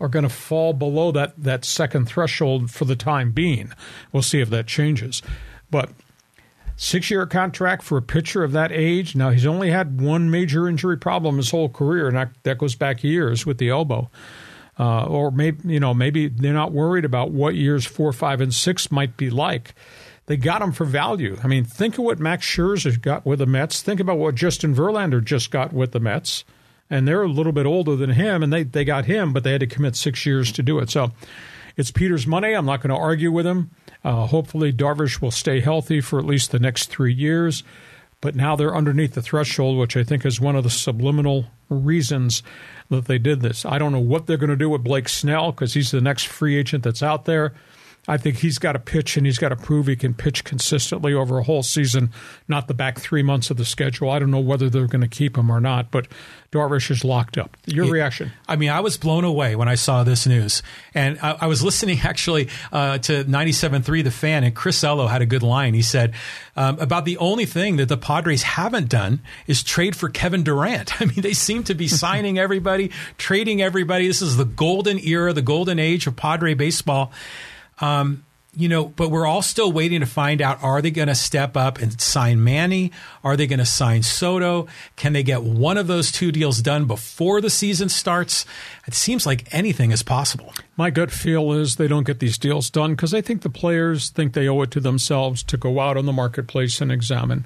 are going to fall below that, that second threshold for the time being. We'll see if that changes. But six year contract for a pitcher of that age. Now, he's only had one major injury problem his whole career, and that, goes back years with the elbow. Uh, or maybe you know maybe they're not worried about what years four, five, and six might be like. They got him for value. I mean, think of what Max Scherzer got with the Mets. Think about what Justin Verlander just got with the Mets and they're a little bit older than him, and they, they got him, but they had to commit six years to do it. So it's Peter's money. I'm not going to argue with him. Uh, hopefully, Darvish will stay healthy for at least the next three years. But now they're underneath the threshold, which I think is one of the subliminal reasons that they did this. I don't know what they're going to do with Blake Snell because he's the next free agent that's out there. I think he's got to pitch and he's got to prove he can pitch consistently over a whole season, not the back three months of the schedule. I don't know whether they're going to keep him or not, but Darvish is locked up. Your reaction? I mean, I was blown away when I saw this news. And I, I was listening actually uh, to 97.3 The Fan, and Chris Ello had a good line. He said um, about the only thing that the Padres haven't done is trade for Kevin Durant. I mean, they seem to be signing everybody, trading everybody. This is the golden era, the golden age of Padre baseball. Um, you know, but we're all still waiting to find out are they going to step up and sign Manny? Are they going to sign Soto? Can they get one of those two deals done before the season starts? It seems like anything is possible. My gut feel is they don't get these deals done because I think the players think they owe it to themselves to go out on the marketplace and examine.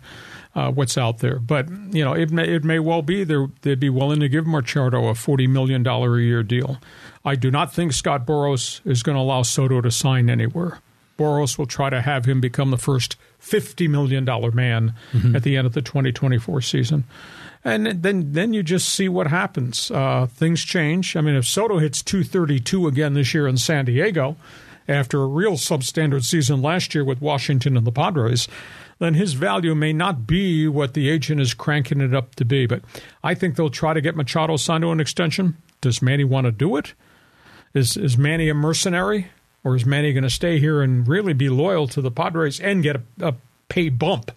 Uh, what's out there. But you know, it may, it may well be they'd be willing to give Machado a forty million dollar a year deal. I do not think Scott Boras is going to allow Soto to sign anywhere. Boras will try to have him become the first $50 million man mm-hmm. at the end of the 2024 season. And then, then you just see what happens. Uh, things change. I mean, if Soto hits 232 again this year in San Diego, after a real substandard season last year with Washington and the Padres, then his value may not be what the agent is cranking it up to be. But I think they'll try to get Machado signed to an extension. Does Manny want to do it? Is is Manny a mercenary, or is Manny going to stay here and really be loyal to the Padres and get a, a pay bump?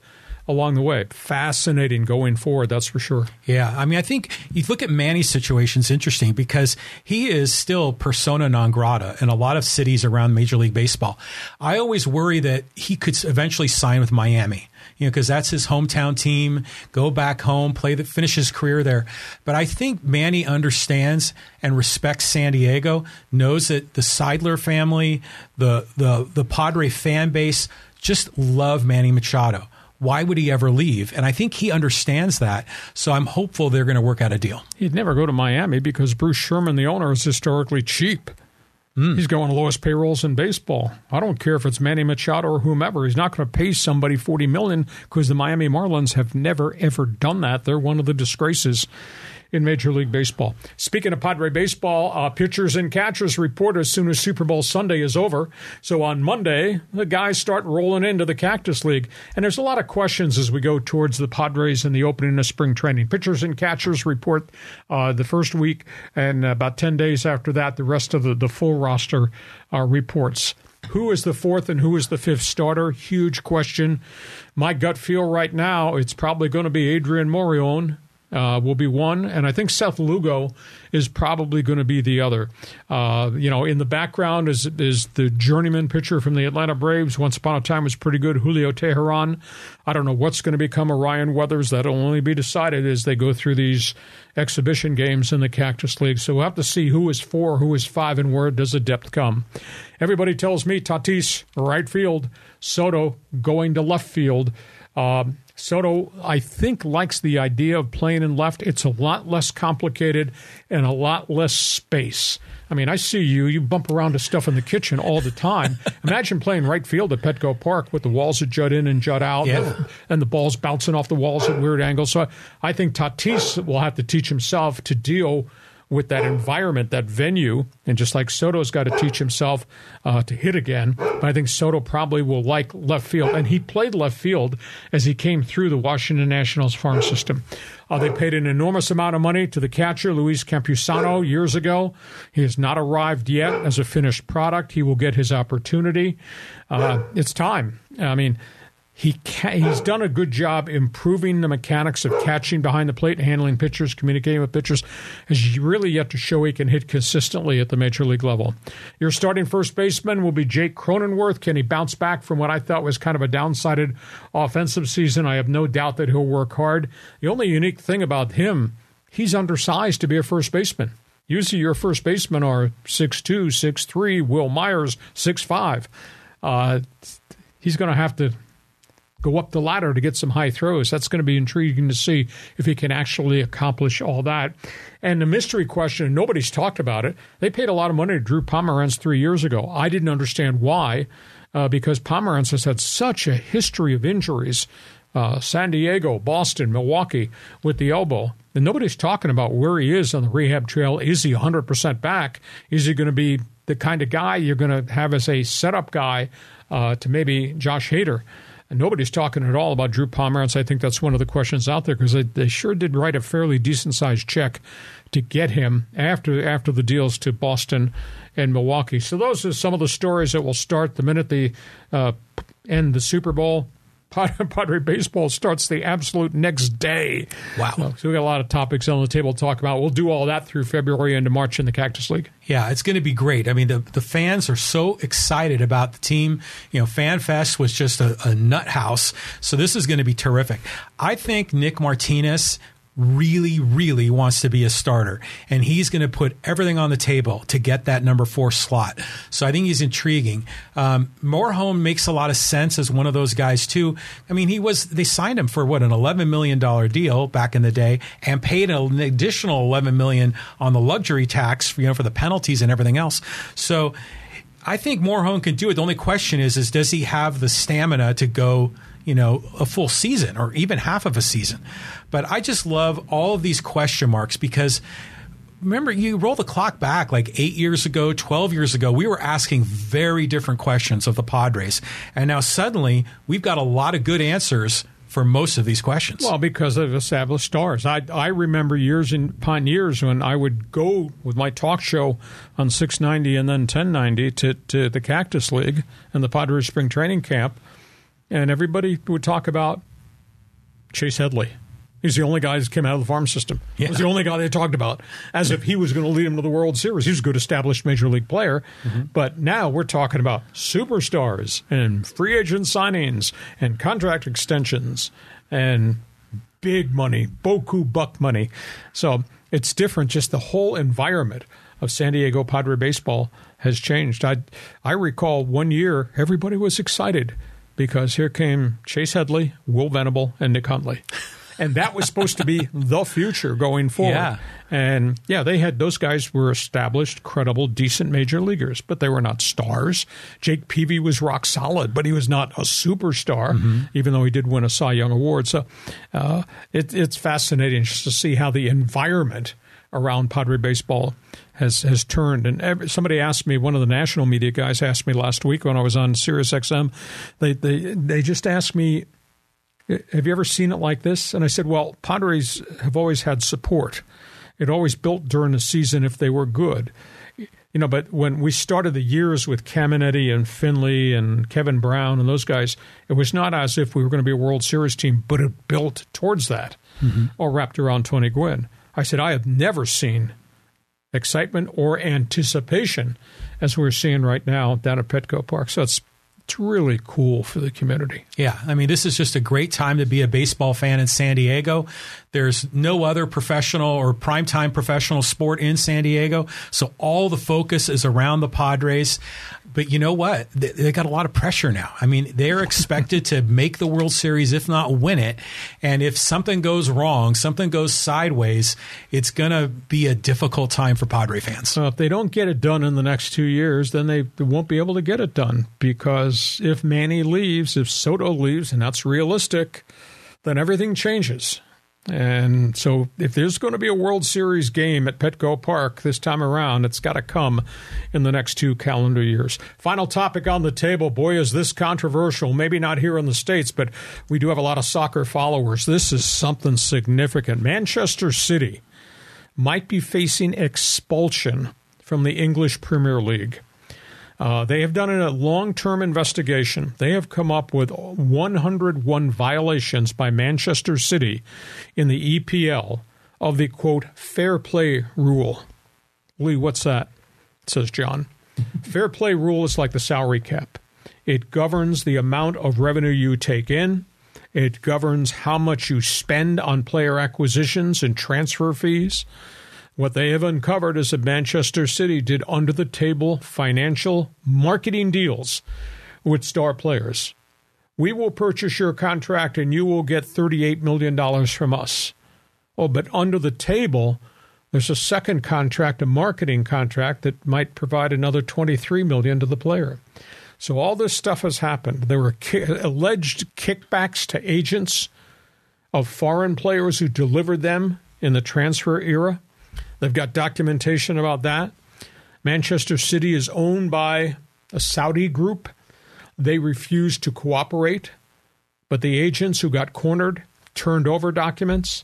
along the way. Fascinating going forward, that's for sure. Yeah, I mean, I think you look at Manny's situation is interesting because he is still persona non grata in a lot of cities around Major League Baseball. I always worry that he could eventually sign with Miami you know, because that's his hometown team. Go back home, play the finish his career there. But I think Manny understands and respects San Diego, knows that the Seidler family, the the the Padre fan base, just love Manny Machado. Why would he ever leave? And I think he understands that. So I'm hopeful they're going to work out a deal. He'd never go to Miami because Bruce Sherman, the owner, is historically cheap. Mm. He's going lowest payrolls in baseball. I don't care if it's Manny Machado or whomever. He's not going to pay somebody forty million because the Miami Marlins have never ever done that. They're one of the disgraces in Major League Baseball. Speaking of Padre baseball, uh, pitchers and catchers report as soon as Super Bowl Sunday is over. So on Monday, the guys start rolling into the Cactus League. And there's a lot of questions as we go towards the Padres and the opening of spring training. Pitchers and catchers report uh, the first week, and about 10 days after that, the rest of the, the full roster uh, reports. Who is the fourth and who is the fifth starter? Huge question. My gut feel right now, it's probably going to be Adrian Morejon uh, will be one, and I think Seth Lugo is probably going to be the other. Uh, you know, in the background is is the journeyman pitcher from the Atlanta Braves. Once upon a time was pretty good, Julio Teheran. I don't know what's going to become of Ryan Weathers. That'll only be decided as they go through these exhibition games in the Cactus League. So we'll have to see who is four, who is five, and where does the depth come. Everybody tells me Tatis right field, Soto going to left field. Um, Soto, I think, likes the idea of playing in left. It's a lot less complicated and a lot less space. I mean, I see you, you bump around to stuff in the kitchen all the time. Imagine playing right field at Petco Park with the walls that jut in and jut out yeah. and the balls bouncing off the walls at weird angles. So I think Tatis will have to teach himself to deal with that environment, that venue. And just like Soto's got to teach himself uh, to hit again, but I think Soto probably will like left field. And he played left field as he came through the Washington Nationals farm system. Uh, they paid an enormous amount of money to the catcher, Luis Campusano, years ago. He has not arrived yet as a finished product. He will get his opportunity. Uh, it's time. I mean, he he's done a good job improving the mechanics of catching behind the plate, handling pitchers, communicating with pitchers. Has really yet to show he can hit consistently at the major league level. Your starting first baseman will be Jake Cronenworth. Can he bounce back from what I thought was kind of a downsided offensive season? I have no doubt that he'll work hard. The only unique thing about him, he's undersized to be a first baseman. Usually, your first basemen are 6'2", 6'3", Wil Myers, 6'5". Uh, he's going to have to go up the ladder to get some high throws. That's going to be intriguing to see if he can actually accomplish all that. And the mystery question, nobody's talked about it. They paid a lot of money to Drew Pomeranz three years ago. I didn't understand why, uh, because Pomeranz has had such a history of injuries. Uh, San Diego, Boston, Milwaukee with the elbow. And nobody's talking about where he is on the rehab trail. Is he 100% back? Is he going to be the kind of guy you're going to have as a setup guy uh, to maybe Josh Hader? Nobody's talking at all about Drew Pomeranz. I think that's one of the questions out there because they, they sure did write a fairly decent sized check to get him after after the deals to Boston and Milwaukee. So those are some of the stories that will start the minute they uh, end the Super Bowl. Padre baseball starts the absolute next day. Wow! So, so we got a lot of topics on the table to talk about. We'll do all that through February into March in the Cactus League. Yeah, it's going to be great. I mean, the the fans are so excited about the team. You know, Fan Fest was just a, a nut house, so this is going to be terrific. I think Nick Martinez really, really wants to be a starter. And he's going to put everything on the table to get that number four slot. So I think he's intriguing. Um, Morejon makes a lot of sense as one of those guys, too. I mean, he was, they signed him for what, an $11 million deal back in the day and paid an additional 11 million on the luxury tax, you know, for the penalties and everything else. So I think Morejon can do it. The only question is, is does he have the stamina to go you know, a full season or even half of a season. But I just love all of these question marks because remember you roll the clock back like eight years ago 12 years ago we were asking very different questions of the padres. And now suddenly we've got a lot of good answers for most of these questions. Well because of established stars. I, I remember years in upon years when i would go with my talk show on 690 and then 1090 to, to the cactus league and the padres spring training camp and everybody would talk about Chase Headley. He's the only guy that came out of the farm system. Yeah. He was the only guy they talked about, as if he was going to lead him to the World Series. He was a good established major league player. Mm-hmm. But now we're talking about superstars and free agent signings and contract extensions and big money, boku buck money. So it's different. Just the whole environment of San Diego Padre baseball has changed. I I recall one year everybody was excited because here came Chase Headley, Will Venable, and Nick Hundley. And that was supposed to be the future going forward. Yeah. And yeah, they had those guys were established, credible, decent major leaguers, but they were not stars. Jake Peavy was rock solid, but he was not a superstar, mm-hmm. even though he did win a Cy Young Award. So uh, it, it's fascinating just to see how the environment around Padre baseball has has turned. And every, somebody asked me, one of the national media guys asked me last week when I was on Sirius XM, they they they just asked me, "Have you ever seen it like this?" And I said, "Well, Padres have always had support. It always built during the season if they were good." You know, but when we started the years with Caminiti and Finley and Kevin Brown and those guys, it was not as if we were going to be a World Series team, but it built towards that, mm-hmm. or wrapped around Tony Gwynn. I said, I have never seen excitement or anticipation as we're seeing right now down at Petco Park. So it's it's really cool for the community. Yeah, I mean, this is just a great time to be a baseball fan in San Diego. There's no other professional or primetime professional sport in San Diego, so all the focus is around the Padres. But you know what? They, they got a lot of pressure now. I mean, they're expected to make the World Series, if not win it. And if something goes wrong, something goes sideways, it's going to be a difficult time for Padre fans. So if they don't get it done in the next two years, then they won't be able to get it done because if Manny leaves, if Soto leaves, and that's realistic, then everything changes. And so, if there's going to be a World Series game at Petco Park this time around, it's got to come in the next two calendar years. Final topic on the table. Boy, is this controversial. Maybe not here in the States, but we do have a lot of soccer followers. This is something significant. Manchester City might be facing expulsion from the English Premier League. Uh, they have done a long term investigation. They have come up with 101 violations by Manchester City in the EPL of the quote, fair play rule. Lee, what's that? Says John. fair play rule is like the salary cap, it governs the amount of revenue you take in. It governs how much you spend on player acquisitions and transfer fees. What they have uncovered is that Manchester City did under the table financial marketing deals with star players. We will purchase your contract and you will get $38 million from us. Oh, but under the table, there's a second contract, a marketing contract that might provide another 23 million to the player. So all this stuff has happened. There were ki- alleged kickbacks to agents of foreign players who delivered them in the transfer era. They've got documentation about that. Manchester City is owned by a Saudi group. They refused to cooperate, but the agents who got cornered turned over documents.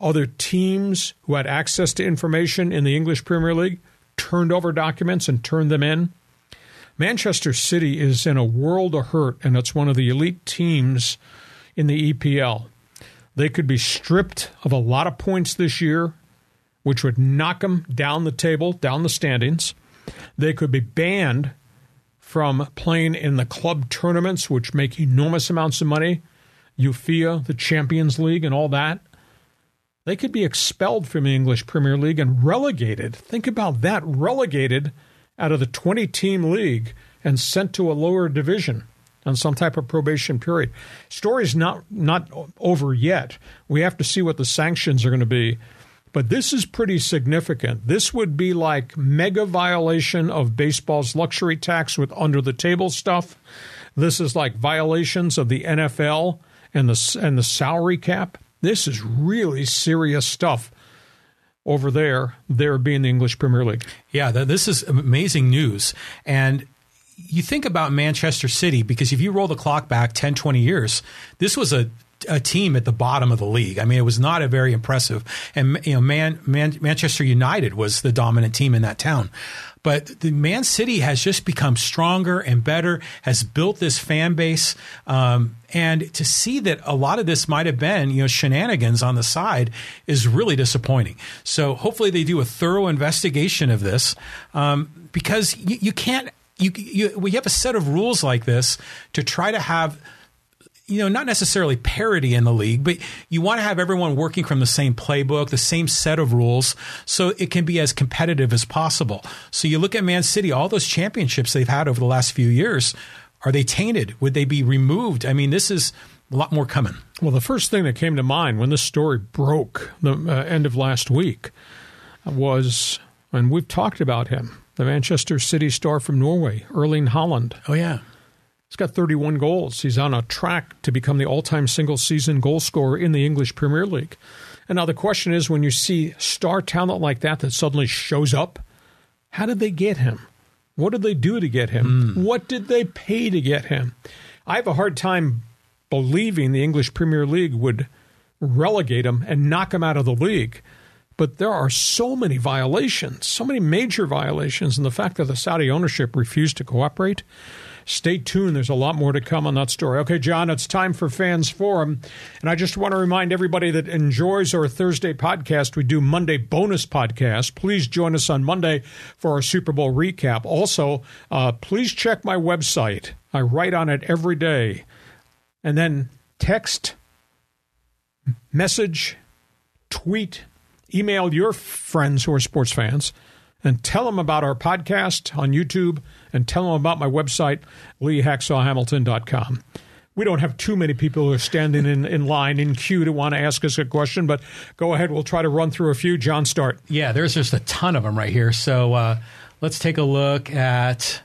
Other teams who had access to information in the English Premier League turned over documents and turned them in. Manchester City is in a world of hurt, and it's one of the elite teams in the EPL. They could be stripped of a lot of points this year which would knock them down the table, down the standings. They could be banned from playing in the club tournaments, which make enormous amounts of money, UEFA, the Champions League, and all that. They could be expelled from the English Premier League and relegated. Think about that relegated out of the 20 team league and sent to a lower division on some type of probation period. Story's not not over yet. We have to see what the sanctions are going to be. But this is pretty significant. This would be like mega violation of baseball's luxury tax with under the table stuff. This is like violations of the NFL and the and the salary cap. This is really serious stuff over there, there being the English Premier League. Yeah, this is amazing news. And you think about Manchester City because if you roll the clock back 10, 20 years, this was a a team at the bottom of the league. I mean, it was not a very impressive. And you know, Man, Man, Manchester United was the dominant team in that town. But the Man City has just become stronger and better, has built this fan base. Um, and to see that a lot of this might have been, you know, shenanigans on the side is really disappointing. So hopefully they do a thorough investigation of this um, because you, you can't, you, you, we have a set of rules like this to try to have – you know, not necessarily parity in the league, but you want to have everyone working from the same playbook, the same set of rules, so it can be as competitive as possible. So you look at Man City, all those championships they've had over the last few years, are they tainted? Would they be removed? I mean, this is a lot more coming. Well, the first thing that came to mind when this story broke the uh, end of last week was, and we've talked about him, the Manchester City star from Norway, Erling Haaland. Oh, yeah. He's got 31 goals. He's on a track to become the all time single season goal scorer in the English Premier League. And now the question is when you see star talent like that that suddenly shows up, how did they get him? What did they do to get him? Mm. What did they pay to get him? I have a hard time believing the English Premier League would relegate him and knock him out of the league. But there are so many violations, so many major violations, and the fact that the Saudi ownership refused to cooperate Stay tuned. There's a lot more to come on that story. Okay, John, it's time for Fans Forum. And I just want to remind everybody that enjoys our Thursday podcast, we do Monday bonus podcast. Please join us on Monday for our Super Bowl recap. Also, uh, please check my website. I write on it every day. And then text, message, tweet, email your friends who are sports fans and tell them about our podcast on YouTube and tell them about my website, leehacksawhamilton.com. We don't have too many people who are standing in, in line in queue to want to ask us a question, but go ahead. We'll try to run through a few. John, start. Yeah, there's just a ton of them right here. So uh, let's take a look at.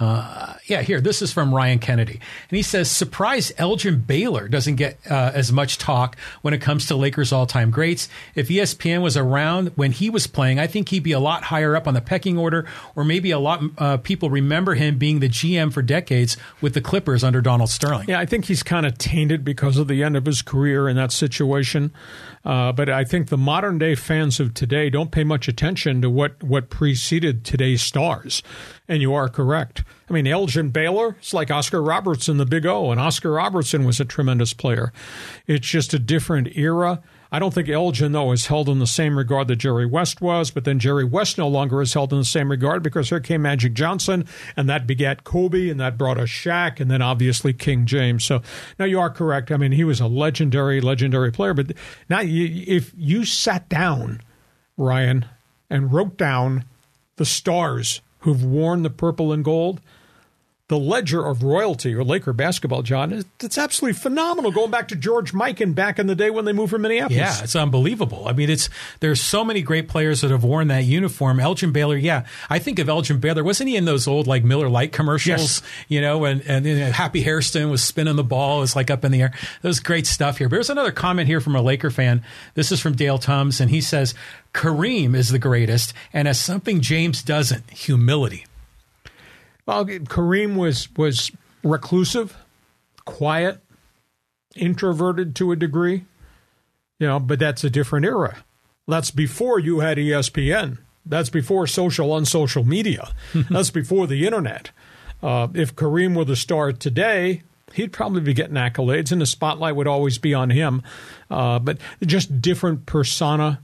Uh, Yeah, here, this is from Ryan Kennedy. And he says, surprise Elgin Baylor doesn't get uh, as much talk when it comes to Lakers all time greats. If ESPN was around when he was playing, I think he'd be a lot higher up on the pecking order, or maybe a lot uh, people remember him being the GM for decades with the Clippers under Donald Sterling. Yeah, I think he's kind of tainted because of the end of his career in that situation. Uh, but I think the modern day fans of today don't pay much attention to what, what preceded today's stars. And you are correct. I mean, Elgin Baylor, it's like Oscar Robertson, the Big O, and Oscar Robertson was a tremendous player. It's just a different era. I don't think Elgin, though, is held in the same regard that Jerry West was, but then Jerry West no longer is held in the same regard because here came Magic Johnson, and that begat Kobe, and that brought us Shaq, and then obviously King James. So now you are correct. I mean, he was a legendary, legendary player, but now if you sat down, Ryan, and wrote down the stars who've worn the purple and gold, the ledger of royalty or Laker basketball, John, it's absolutely phenomenal. Going back to George Mikan back in the day when they moved from Minneapolis. Yeah, it's unbelievable. I mean, it's there's so many great players that have worn that uniform. Elgin Baylor, yeah, I think of Elgin Baylor. Wasn't he in those old like Miller Lite commercials? Yes. You know, and and you know, Happy Hairston was spinning the ball, it was like up in the air. That was great stuff here. But there's another comment here from a Laker fan. This is from Dale Tums, and he says Kareem is the greatest, and as something James doesn't, humility. Well, Kareem was was reclusive, quiet, introverted to a degree. You know, but that's a different era. That's before you had ESPN. That's before social on social media. that's before the internet. Uh, if Kareem were the star today, he'd probably be getting accolades, and the spotlight would always be on him. Uh, but just different persona.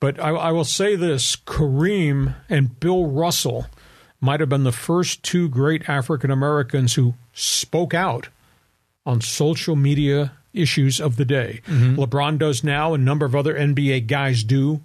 But I, I will say this: Kareem and Bill Russell might have been the first two great African Americans who spoke out on social media issues of the day. Mm-hmm. LeBron does now, a number of other NBA guys do.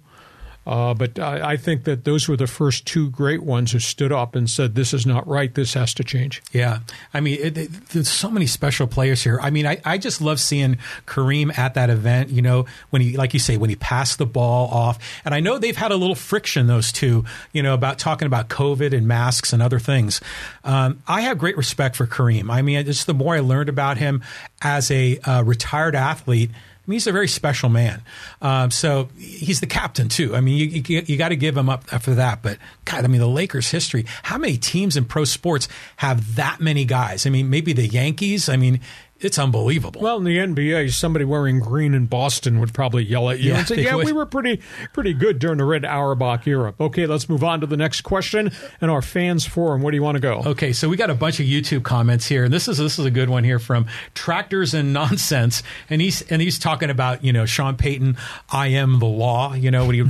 Uh, but I, I think that those were the first two great ones who stood up and said, "This is not right. This has to change." Yeah, I mean, it, it, there's so many special players here. I mean, I, I just love seeing Kareem at that event. You know, when he, like you say, when he passed the ball off, and I know they've had a little friction those two. You know, about talking about COVID and masks and other things. Um, I have great respect for Kareem. I mean, just the more I learned about him as a uh, retired athlete. I mean, he's a very special man. Um, so he's the captain too. I mean, you you, you got to give him up for that. But God, I mean, the Lakers' history. How many teams in pro sports have that many guys? I mean, maybe the Yankees. I mean, it's unbelievable. Well, in the NBA, somebody wearing green in Boston would probably yell at you Yeah, and say, "Yeah, would. we were pretty pretty good during the Red Auerbach era." Okay, let's move on to the next question and our fans forum. Where do you want to go? Okay, so we got a bunch of YouTube comments here, and this is this is a good one here from Tractors and Nonsense, and he's and he's talking about you know Sean Payton, I am the law, you know when he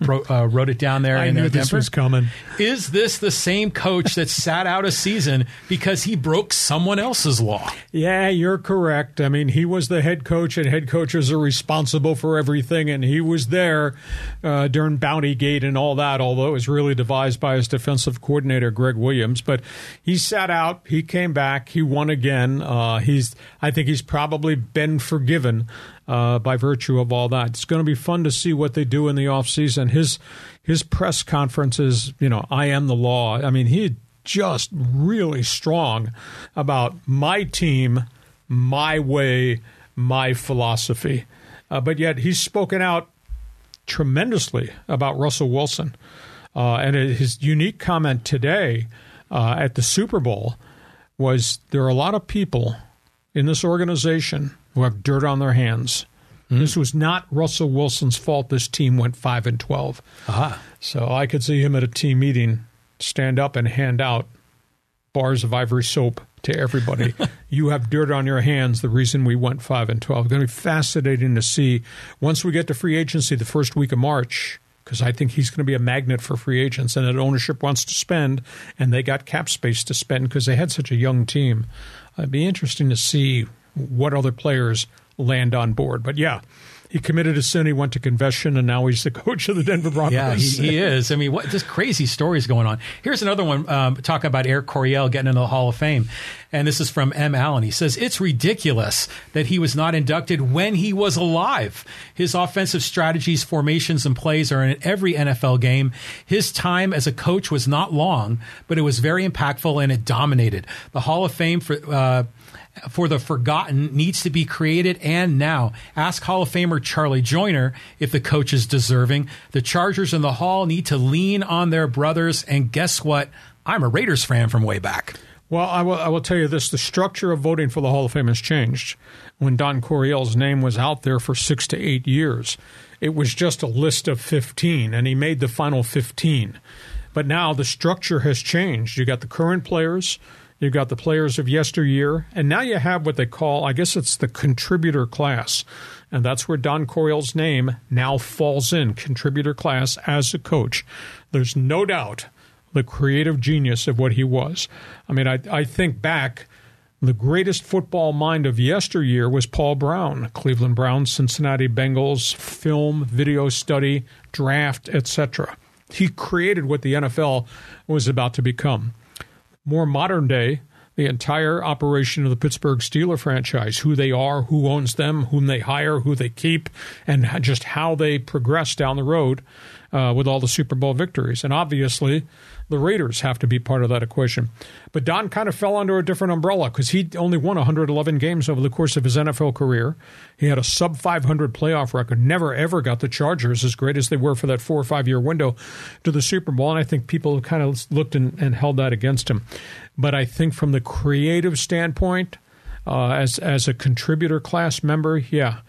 wrote, uh, wrote it down there. I in knew uh, this Denver. was coming. Is this the same coach that sat out a season because he broke someone else's law? Yeah, you're correct. I mean, he was the head coach, and head coaches are responsible for everything, and he was there uh, during Bounty Gate and all that, although it was really devised by his defensive coordinator, Gregg Williams. But he sat out, he came back, he won again. Uh, he's, I think he's probably been forgiven uh, by virtue of all that. It's going to be fun to see what they do in the offseason. His, his press conferences, you know, I am the law. I mean, he just really strong about my team, my way, my philosophy. Uh, but yet he's spoken out tremendously about Russell Wilson. Uh, and his unique comment today uh, at the Super Bowl was there are a lot of people in this organization who have dirt on their hands. This was not Russell Wilson's fault. This team went five and twelve. Aha. So I could see him at a team meeting stand up and hand out bars of ivory soap to everybody. you have dirt on your hands. The reason we went five and twelve. It's going to be fascinating to see once we get to free agency the first week of March. Because I think he's going to be a magnet for free agents, and that ownership wants to spend, and they got cap space to spend because they had such a young team. It'd be interesting to see what other players land on board. But yeah, he committed a sin. He went to confession, and now he's the coach of the Denver Broncos. Yeah, he, he is. I mean, what just crazy stories going on. Here's another one um, talking about Eric Coryell getting into the Hall of Fame, and this is from M. Allen. He says it's ridiculous that he was not inducted when he was alive. His offensive strategies, formations, and plays are in every NFL game. His time as a coach was not long, but it was very impactful and it dominated the Hall of Fame for. Uh, for the forgotten needs to be created and now. Ask Hall of Famer Charlie Joiner if the coach is deserving. The Chargers in the Hall need to lean on their brothers. And guess what? I'm a Raiders fan from way back. Well, I will, I will tell you this the structure of voting for the Hall of Fame has changed. When Don Coryell's name was out there for six to eight years, it was just a list of 15, and he made the final 15. But now the structure has changed. You got the current players, You've got the players of yesteryear, and now you have what they call, I guess it's the contributor class. And that's where Don Coryell's name now falls in, contributor class as a coach. There's no doubt the creative genius of what he was. I mean, I, I think back, the greatest football mind of yesteryear was Paul Brown, Cleveland Browns, Cincinnati Bengals, film, video study, draft, etc. He created what the NFL was about to become more modern day, the entire operation of the Pittsburgh Steeler franchise, who they are, who owns them, whom they hire, who they keep, and just how they progress down the road uh, with all the Super Bowl victories. And obviously, the Raiders have to be part of that equation. But Don kind of fell under a different umbrella because he only won 111 games over the course of his NFL career. He had a sub 500 playoff record, never ever got the Chargers, as great as they were for that four or five year window, to the Super Bowl. And I think people kind of looked and, and held that against him. But I think from the creative standpoint, uh, as as a contributor class member, yeah,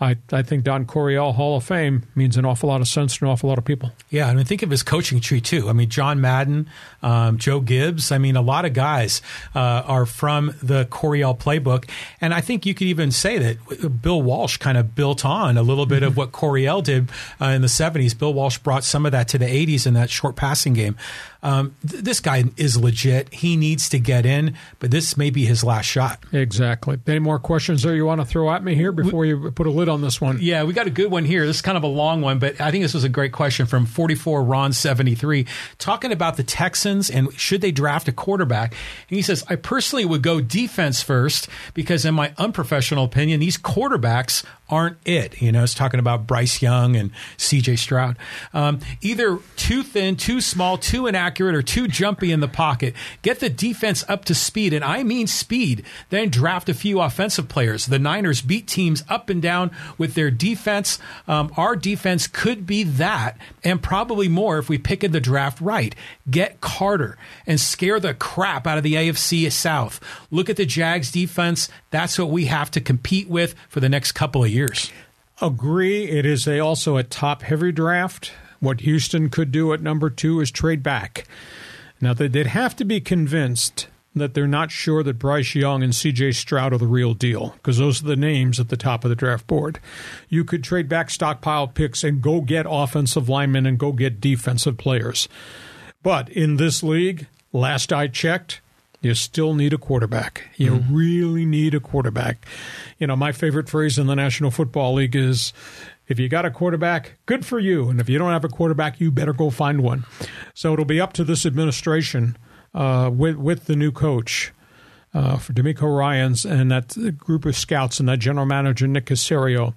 I, I think Don Coryell Hall of Fame means an awful lot of sense to an awful lot of people. Yeah, I mean, think of his coaching tree too. I mean, John Madden, um, Joe Gibbs. I mean, a lot of guys uh, are from the Coryell playbook, and I think you could even say that Bill Walsh kind of built on a little bit mm-hmm. of what Coryell did uh, in the '70s. Bill Walsh brought some of that to the '80s in that short passing game. Um, th- this guy is legit. He needs to get in, but this may be his last shot. Exactly. Any more questions there you want to throw at me here before we, you put a lid on this one? Yeah, we got a good one here. This is kind of a long one, but I think this was a great question from 44 Ron 73, talking about the Texans and should they draft a quarterback. And he says, I personally would go defense first because, in my unprofessional opinion, these quarterbacks aren't it. You know, it's talking about Bryce Young and CJ Stroud. Um, either too thin, too small, too inaccurate, or too jumpy in the pocket. Get the defense up to speed, and I mean speed. Then draft a few offensive players. The Niners beat teams up and down with their defense. Um, our defense could be that, and probably more if we pick in the draft right. Get Carter and scare the crap out of the AFC South. Look at the Jags defense. That's what we have to compete with for the next couple of years. Agree. It is a, also a top heavy draft. What Houston could do at number two is trade back. Now, they'd have to be convinced that they're not sure that Bryce Young and CJ Stroud are the real deal, because those are the names at the top of the draft board. You could trade back stockpile picks and go get offensive linemen and go get defensive players. But in this league, last I checked, you still need a quarterback. You mm-hmm. really need a quarterback. You know, my favorite phrase in the National Football League is if you got a quarterback, good for you. And if you don't have a quarterback, you better go find one. So it'll be up to this administration uh, with, with the new coach. Uh, for DeMeco Ryans and that group of scouts and that general manager Nick Caserio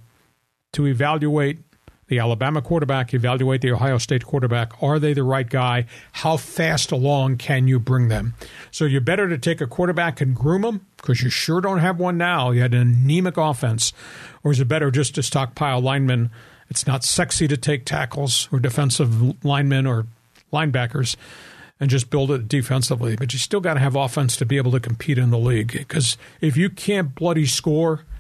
to evaluate the Alabama quarterback, evaluate the Ohio State quarterback. Are they the right guy? How fast along can you bring them? So you're better to take a quarterback and groom them because you sure don't have one now. You had an anemic offense. Or is it better just to stockpile linemen? It's not sexy to take tackles or defensive linemen or linebackers and just build it defensively. But you still got to have offense to be able to compete in the league because if you can't bloody score –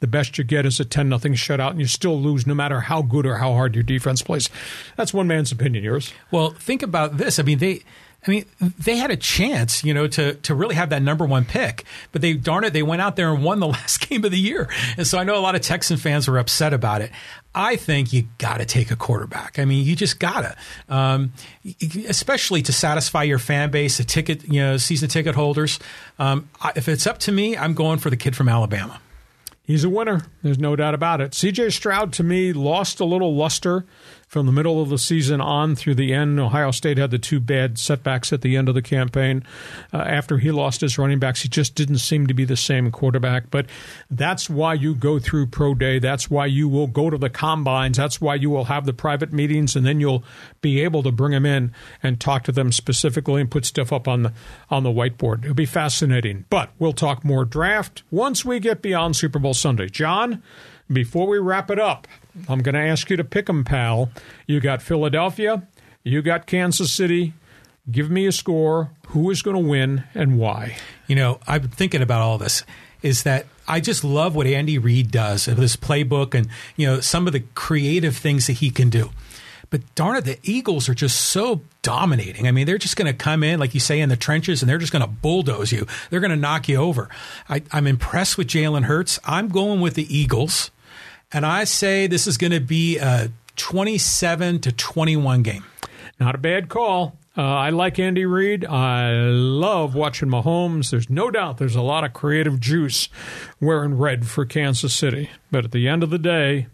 the best you get is a 10 nothing shutout, and you still lose no matter how good or how hard your defense plays. That's one man's opinion. Yours? Well, think about this. I mean, they. I mean, they had a chance, you know, to to really have that number one pick, but they darn it, they went out there and won the last game of the year, and so I know a lot of Texan fans were upset about it. I think you got to take a quarterback. I mean, you just gotta, um, especially to satisfy your fan base, the ticket, you know, season ticket holders. Um, if it's up to me, I'm going for the kid from Alabama. He's a winner. There's no doubt about it. CJ Stroud, to me, lost a little luster from the middle of the season on through the end. Ohio State had the two bad setbacks at the end of the campaign. Uh, after he lost his running backs, he just didn't seem to be the same quarterback. But that's why you go through Pro Day. That's why you will go to the combines. That's why you will have the private meetings, and then you'll be able to bring them in and talk to them specifically and put stuff up on the on the whiteboard. It'll be fascinating. But we'll talk more draft once we get beyond Super Bowl Sunday. John, before we wrap it up, I'm going to ask you to pick 'em, pal. You got Philadelphia, you got Kansas City. Give me a score. Who is going to win and why? You know, I've been thinking about all this. Is that I just love what Andy Reid does with his playbook and you know some of the creative things that he can do. But darn it, the Eagles are just so dominating. I mean, they're just going to come in, like you say, in the trenches, and they're just going to bulldoze you. They're going to knock you over. I, I'm impressed with Jalen Hurts. I'm going with the Eagles, and I say this is going to be a 27 to 21 game. Not a bad call. Uh, I like Andy Reid. I love watching Mahomes. There's no doubt there's a lot of creative juice wearing red for Kansas City. But at the end of the day,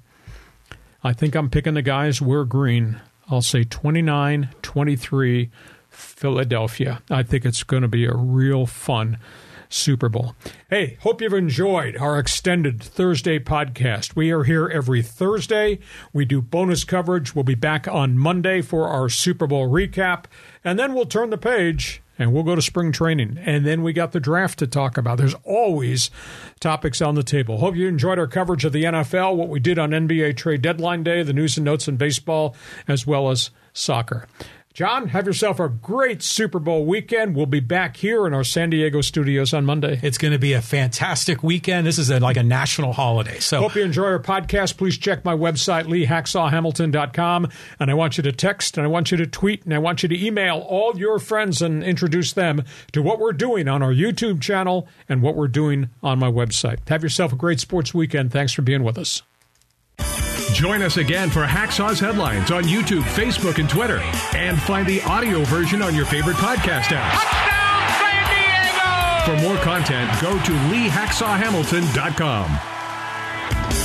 I think I'm picking the guys wear green. I'll say 29 23 Philadelphia. I think it's going to be a real fun Super Bowl. Hey, hope you've enjoyed our extended Thursday podcast. We are here every Thursday. We do bonus coverage. We'll be back on Monday for our Super Bowl recap, and then we'll turn the page and we'll go to spring training. And then we got the draft to talk about. There's always topics on the table. Hope you enjoyed our coverage of the NFL, what we did on NBA trade deadline day, the news and notes in baseball, as well as soccer. John, have yourself a great Super Bowl weekend. We'll be back here in our San Diego studios on Monday. It's going to be a fantastic weekend. This is a, like a national holiday. So hope you enjoy our podcast. Please check my website, leehacksawhamilton.com. And I want you to text and I want you to tweet and I want you to email all your friends and introduce them to what we're doing on our YouTube channel and what we're doing on my website. Have yourself a great sports weekend. Thanks for being with us. Join us again for Hacksaw's headlines on YouTube, Facebook, and Twitter. And find the audio version on your favorite podcast app. Touchdown, San Diego! For more content, go to leehacksawhamilton.com.